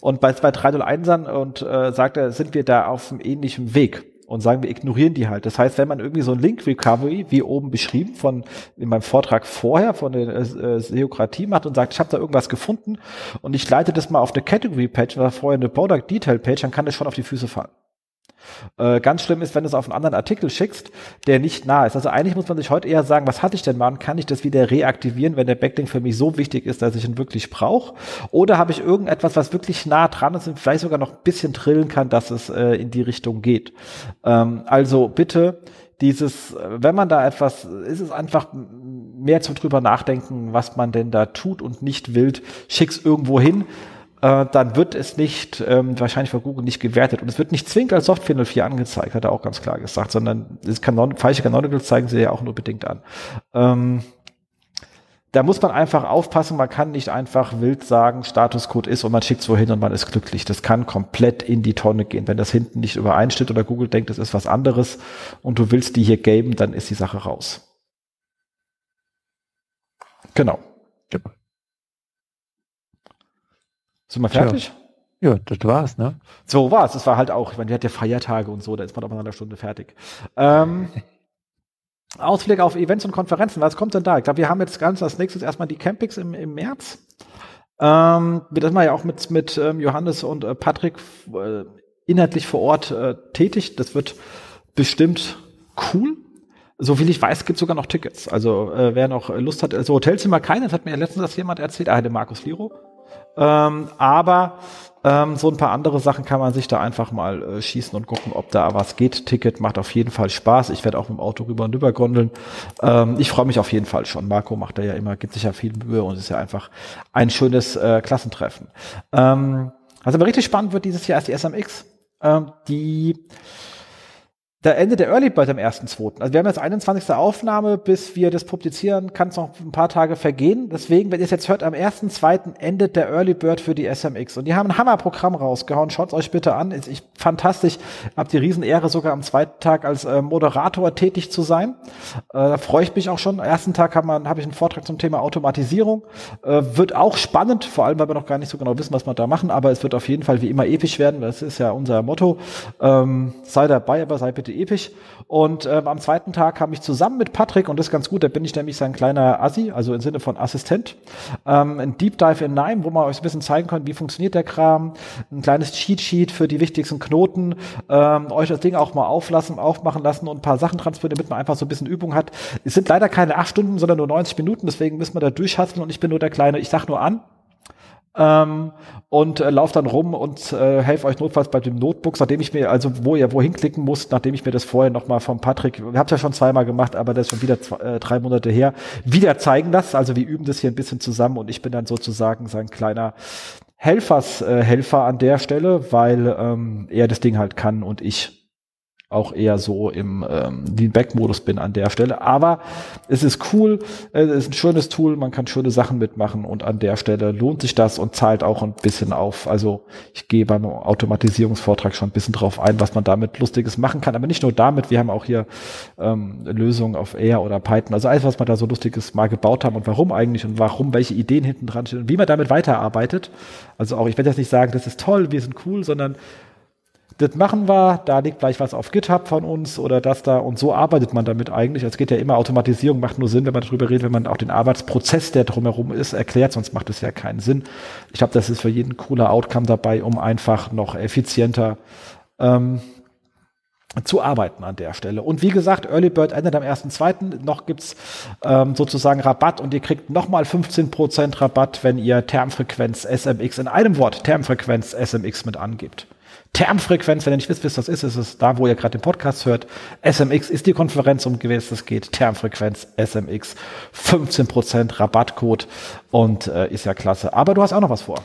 Und bei, bei 301ern und äh, sagt er, sind wir da auf einem ähnlichen Weg und sagen, wir ignorieren die halt. Das heißt, wenn man irgendwie so ein Link Recovery, wie oben beschrieben, von in meinem Vortrag vorher von der äh, Seokratie macht und sagt, ich habe da irgendwas gefunden und ich leite das mal auf eine Category Page oder vorher eine Product Detail Page, dann kann das schon auf die Füße fallen. Äh, ganz schlimm ist, wenn du es auf einen anderen Artikel schickst, der nicht nah ist. Also eigentlich muss man sich heute eher sagen, was hatte ich denn mal und kann ich das wieder reaktivieren, wenn der Backlink für mich so wichtig ist, dass ich ihn wirklich brauche? Oder habe ich irgendetwas, was wirklich nah dran ist und vielleicht sogar noch ein bisschen trillen kann, dass es äh, in die Richtung geht? Ähm, also bitte dieses, wenn man da etwas, ist es einfach mehr zum drüber nachdenken, was man denn da tut und nicht wild, schick's irgendwo hin äh, dann wird es nicht, ähm, wahrscheinlich von Google nicht gewertet. Und es wird nicht zwingend als Software 04 angezeigt, hat er auch ganz klar gesagt, sondern das Canon, falsche Canonicals zeigen sie ja auch nur bedingt an. Ähm, da muss man einfach aufpassen, man kann nicht einfach wild sagen, Statuscode ist und man schickt es wohin und man ist glücklich. Das kann komplett in die Tonne gehen. Wenn das hinten nicht übereinstimmt oder Google denkt, es ist was anderes und du willst die hier geben, dann ist die Sache raus. Genau. Ja. Sind wir fertig? Ja, das war's, ne? So war's. Das war halt auch, ich meine, die hat ja Feiertage und so, da ist man doch mal einer Stunde fertig. Ähm, Ausblick auf Events und Konferenzen, was kommt denn da? Ich glaube, wir haben jetzt ganz als nächstes erstmal die Campings im, im März. Ähm, wir sind ja auch mit, mit ähm, Johannes und äh, Patrick äh, inhaltlich vor Ort äh, tätig. Das wird bestimmt cool. So viel ich weiß, gibt es sogar noch Tickets. Also äh, wer noch Lust hat, also Hotelzimmer keine, das hat mir letztens das jemand erzählt, ah, der Markus Liro. Ähm, aber ähm, so ein paar andere Sachen kann man sich da einfach mal äh, schießen und gucken, ob da was geht. Ticket macht auf jeden Fall Spaß. Ich werde auch mit dem Auto rüber und rüber gondeln. Ähm, ich freue mich auf jeden Fall schon. Marco macht da ja immer, gibt sich ja viel Mühe und ist ja einfach ein schönes äh, Klassentreffen. Ähm, also aber richtig spannend wird dieses Jahr erst die SMX. Ähm, die Da endet der Early Bird am 1.2. Also wir haben jetzt 21. Aufnahme, bis wir das publizieren, kann es noch ein paar Tage vergehen. Deswegen, wenn ihr es jetzt hört, am 1.2. endet der Early Bird für die SMX. Und die haben ein Hammerprogramm rausgehauen. Schaut euch bitte an. Ist ich, fantastisch. Hab die Riesenehre, sogar am zweiten Tag als äh, Moderator tätig zu sein. Äh, da freue ich mich auch schon. Am ersten Tag habe hab ich einen Vortrag zum Thema Automatisierung. Äh, wird auch spannend, vor allem, weil wir noch gar nicht so genau wissen, was wir da machen. Aber es wird auf jeden Fall wie immer episch werden. Das ist ja unser Motto. Ähm, sei dabei, aber sei bitte Geschichte episch. Und ähm, am zweiten Tag kam ich zusammen mit Patrick, und das ist ganz gut, da bin ich nämlich sein kleiner Assi, also im Sinne von Assistent, ähm, ein Deep Dive in Nime, wo man euch ein bisschen zeigen kann, wie funktioniert der Kram, ein kleines Cheat Sheet für die wichtigsten Knoten, ähm, euch das Ding auch mal auflassen, aufmachen lassen und ein paar Sachen transportieren, damit man einfach so ein bisschen Übung hat. Es sind leider keine acht Stunden, sondern nur 90 Minuten, deswegen müssen wir da durchhasseln und ich bin nur der kleine, ich sag nur an, ähm, und äh, lauft dann rum und äh, helfe euch notfalls bei dem Notebooks, nachdem ich mir, also wo ihr wohin klicken müsst, nachdem ich mir das vorher nochmal vom Patrick, ihr habt ja schon zweimal gemacht, aber das ist schon wieder zwei, äh, drei Monate her, wieder zeigen lasse. Also wir üben das hier ein bisschen zusammen und ich bin dann sozusagen sein kleiner Helfershelfer äh, an der Stelle, weil ähm, er das Ding halt kann und ich auch eher so im ähm, Lean-Back-Modus bin an der Stelle. Aber es ist cool, äh, es ist ein schönes Tool, man kann schöne Sachen mitmachen und an der Stelle lohnt sich das und zahlt auch ein bisschen auf. Also ich gehe beim Automatisierungsvortrag schon ein bisschen drauf ein, was man damit Lustiges machen kann. Aber nicht nur damit, wir haben auch hier ähm, Lösungen auf Air oder Python. Also alles, was man da so Lustiges mal gebaut haben und warum eigentlich und warum, welche Ideen hinten dran stehen und wie man damit weiterarbeitet. Also auch, ich werde jetzt nicht sagen, das ist toll, wir sind cool, sondern das machen wir, da liegt gleich was auf GitHub von uns oder das da und so arbeitet man damit eigentlich. Es geht ja immer, Automatisierung macht nur Sinn, wenn man darüber redet, wenn man auch den Arbeitsprozess, der drumherum ist, erklärt, sonst macht es ja keinen Sinn. Ich glaube, das ist für jeden cooler Outcome dabei, um einfach noch effizienter ähm, zu arbeiten an der Stelle. Und wie gesagt, Early Bird endet am 1.2. Noch gibt's ähm, sozusagen Rabatt und ihr kriegt nochmal 15% Rabatt, wenn ihr Termfrequenz SMX in einem Wort Termfrequenz SMX mit angibt. Termfrequenz, wenn ihr nicht wisst, was das ist, ist es da, wo ihr gerade den Podcast hört. SMX ist die Konferenz, um gewesen es geht. Termfrequenz SMX, 15% Rabattcode und äh, ist ja klasse. Aber du hast auch noch was vor.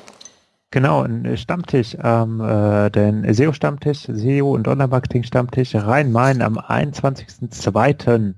Genau, ein Stammtisch, ähm, äh, den SEO-Stammtisch, SEO und Online-Marketing-Stammtisch Rhein-Main am 21.02.,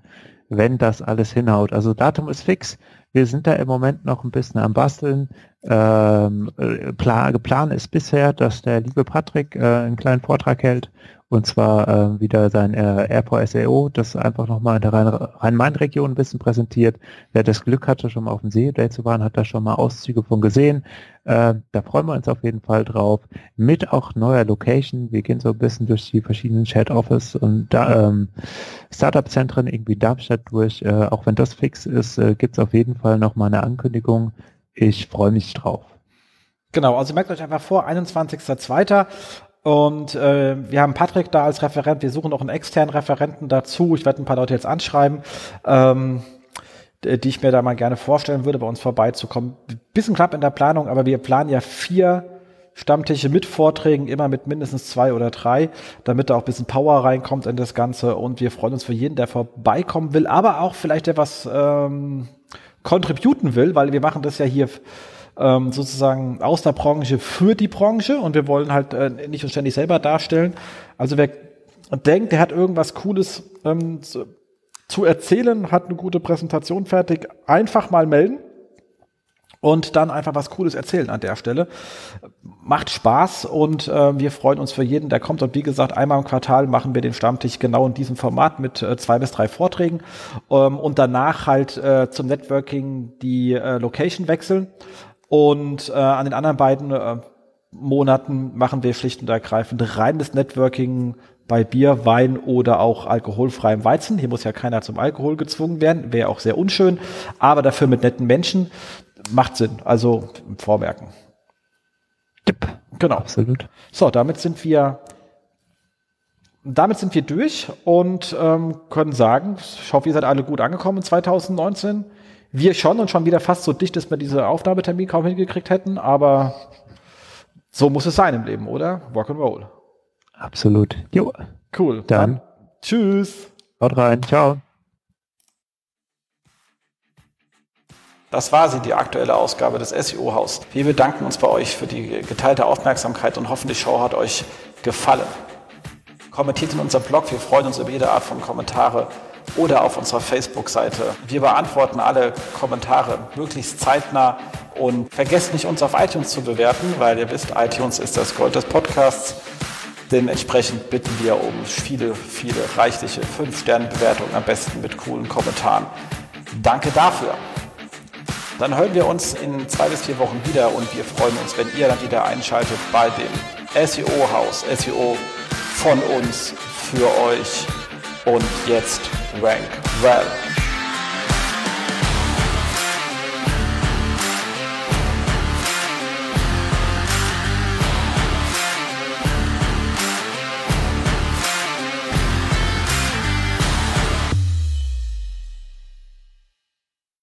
wenn das alles hinhaut. Also Datum ist fix. Wir sind da im Moment noch ein bisschen am Basteln. Ähm, äh, plan, geplant ist bisher, dass der liebe Patrick äh, einen kleinen Vortrag hält und zwar äh, wieder sein äh, Airport SEO, das einfach nochmal in der Rhein-Main-Region ein bisschen präsentiert. Wer das Glück hatte, schon mal auf dem See Day zu waren, hat da schon mal Auszüge von gesehen. Äh, da freuen wir uns auf jeden Fall drauf. Mit auch neuer Location. Wir gehen so ein bisschen durch die verschiedenen Chat Office und ähm, Startup-Zentren irgendwie Darmstadt durch. Äh, auch wenn das fix ist, äh, gibt es auf jeden Fall noch mal eine Ankündigung. Ich freue mich drauf. Genau, also merkt euch einfach vor, 21.02. Und äh, wir haben Patrick da als Referent. Wir suchen noch einen externen Referenten dazu. Ich werde ein paar Leute jetzt anschreiben, ähm, die ich mir da mal gerne vorstellen würde, bei uns vorbeizukommen. Bisschen knapp in der Planung, aber wir planen ja vier Stammtische mit Vorträgen, immer mit mindestens zwei oder drei, damit da auch ein bisschen Power reinkommt in das Ganze. Und wir freuen uns für jeden, der vorbeikommen will, aber auch vielleicht der was ähm, contributen will, weil wir machen das ja hier ähm, sozusagen aus der Branche für die Branche und wir wollen halt äh, nicht uns ständig selber darstellen. Also wer denkt, der hat irgendwas Cooles ähm, zu, zu erzählen, hat eine gute Präsentation fertig, einfach mal melden und dann einfach was Cooles erzählen an der Stelle. Macht Spaß und äh, wir freuen uns für jeden, der kommt. Und wie gesagt, einmal im Quartal machen wir den Stammtisch genau in diesem Format mit äh, zwei bis drei Vorträgen ähm, und danach halt äh, zum Networking die äh, Location wechseln. Und äh, an den anderen beiden äh, Monaten machen wir schlicht und ergreifend reines Networking bei Bier, Wein oder auch alkoholfreiem Weizen. Hier muss ja keiner zum Alkohol gezwungen werden, wäre auch sehr unschön, aber dafür mit netten Menschen macht Sinn. Also Vorwerken. Yep. Genau. Absolut. So, damit sind wir damit sind wir durch und ähm, können sagen, ich hoffe, ihr seid alle gut angekommen in 2019 wir schon und schon wieder fast so dicht, dass wir diese Aufnahmetermin kaum hingekriegt hätten, aber so muss es sein im Leben, oder? Rock and Roll. Absolut. Jo. Cool. Dann, Dann tschüss. Haut rein. Ciao. Das war sie, die aktuelle Ausgabe des SEO-Haus. Wir bedanken uns bei euch für die geteilte Aufmerksamkeit und hoffen, die Show hat euch gefallen. Kommentiert in unserem Blog. Wir freuen uns über jede Art von Kommentare oder auf unserer Facebook-Seite. Wir beantworten alle Kommentare möglichst zeitnah und vergesst nicht, uns auf iTunes zu bewerten, weil ihr wisst, iTunes ist das Gold des Podcasts. Dementsprechend bitten wir um viele, viele reichliche 5-Sterne-Bewertungen, am besten mit coolen Kommentaren. Danke dafür. Dann hören wir uns in zwei bis vier Wochen wieder und wir freuen uns, wenn ihr dann wieder einschaltet bei dem SEO-Haus, SEO von uns für euch. Und jetzt Rank Well.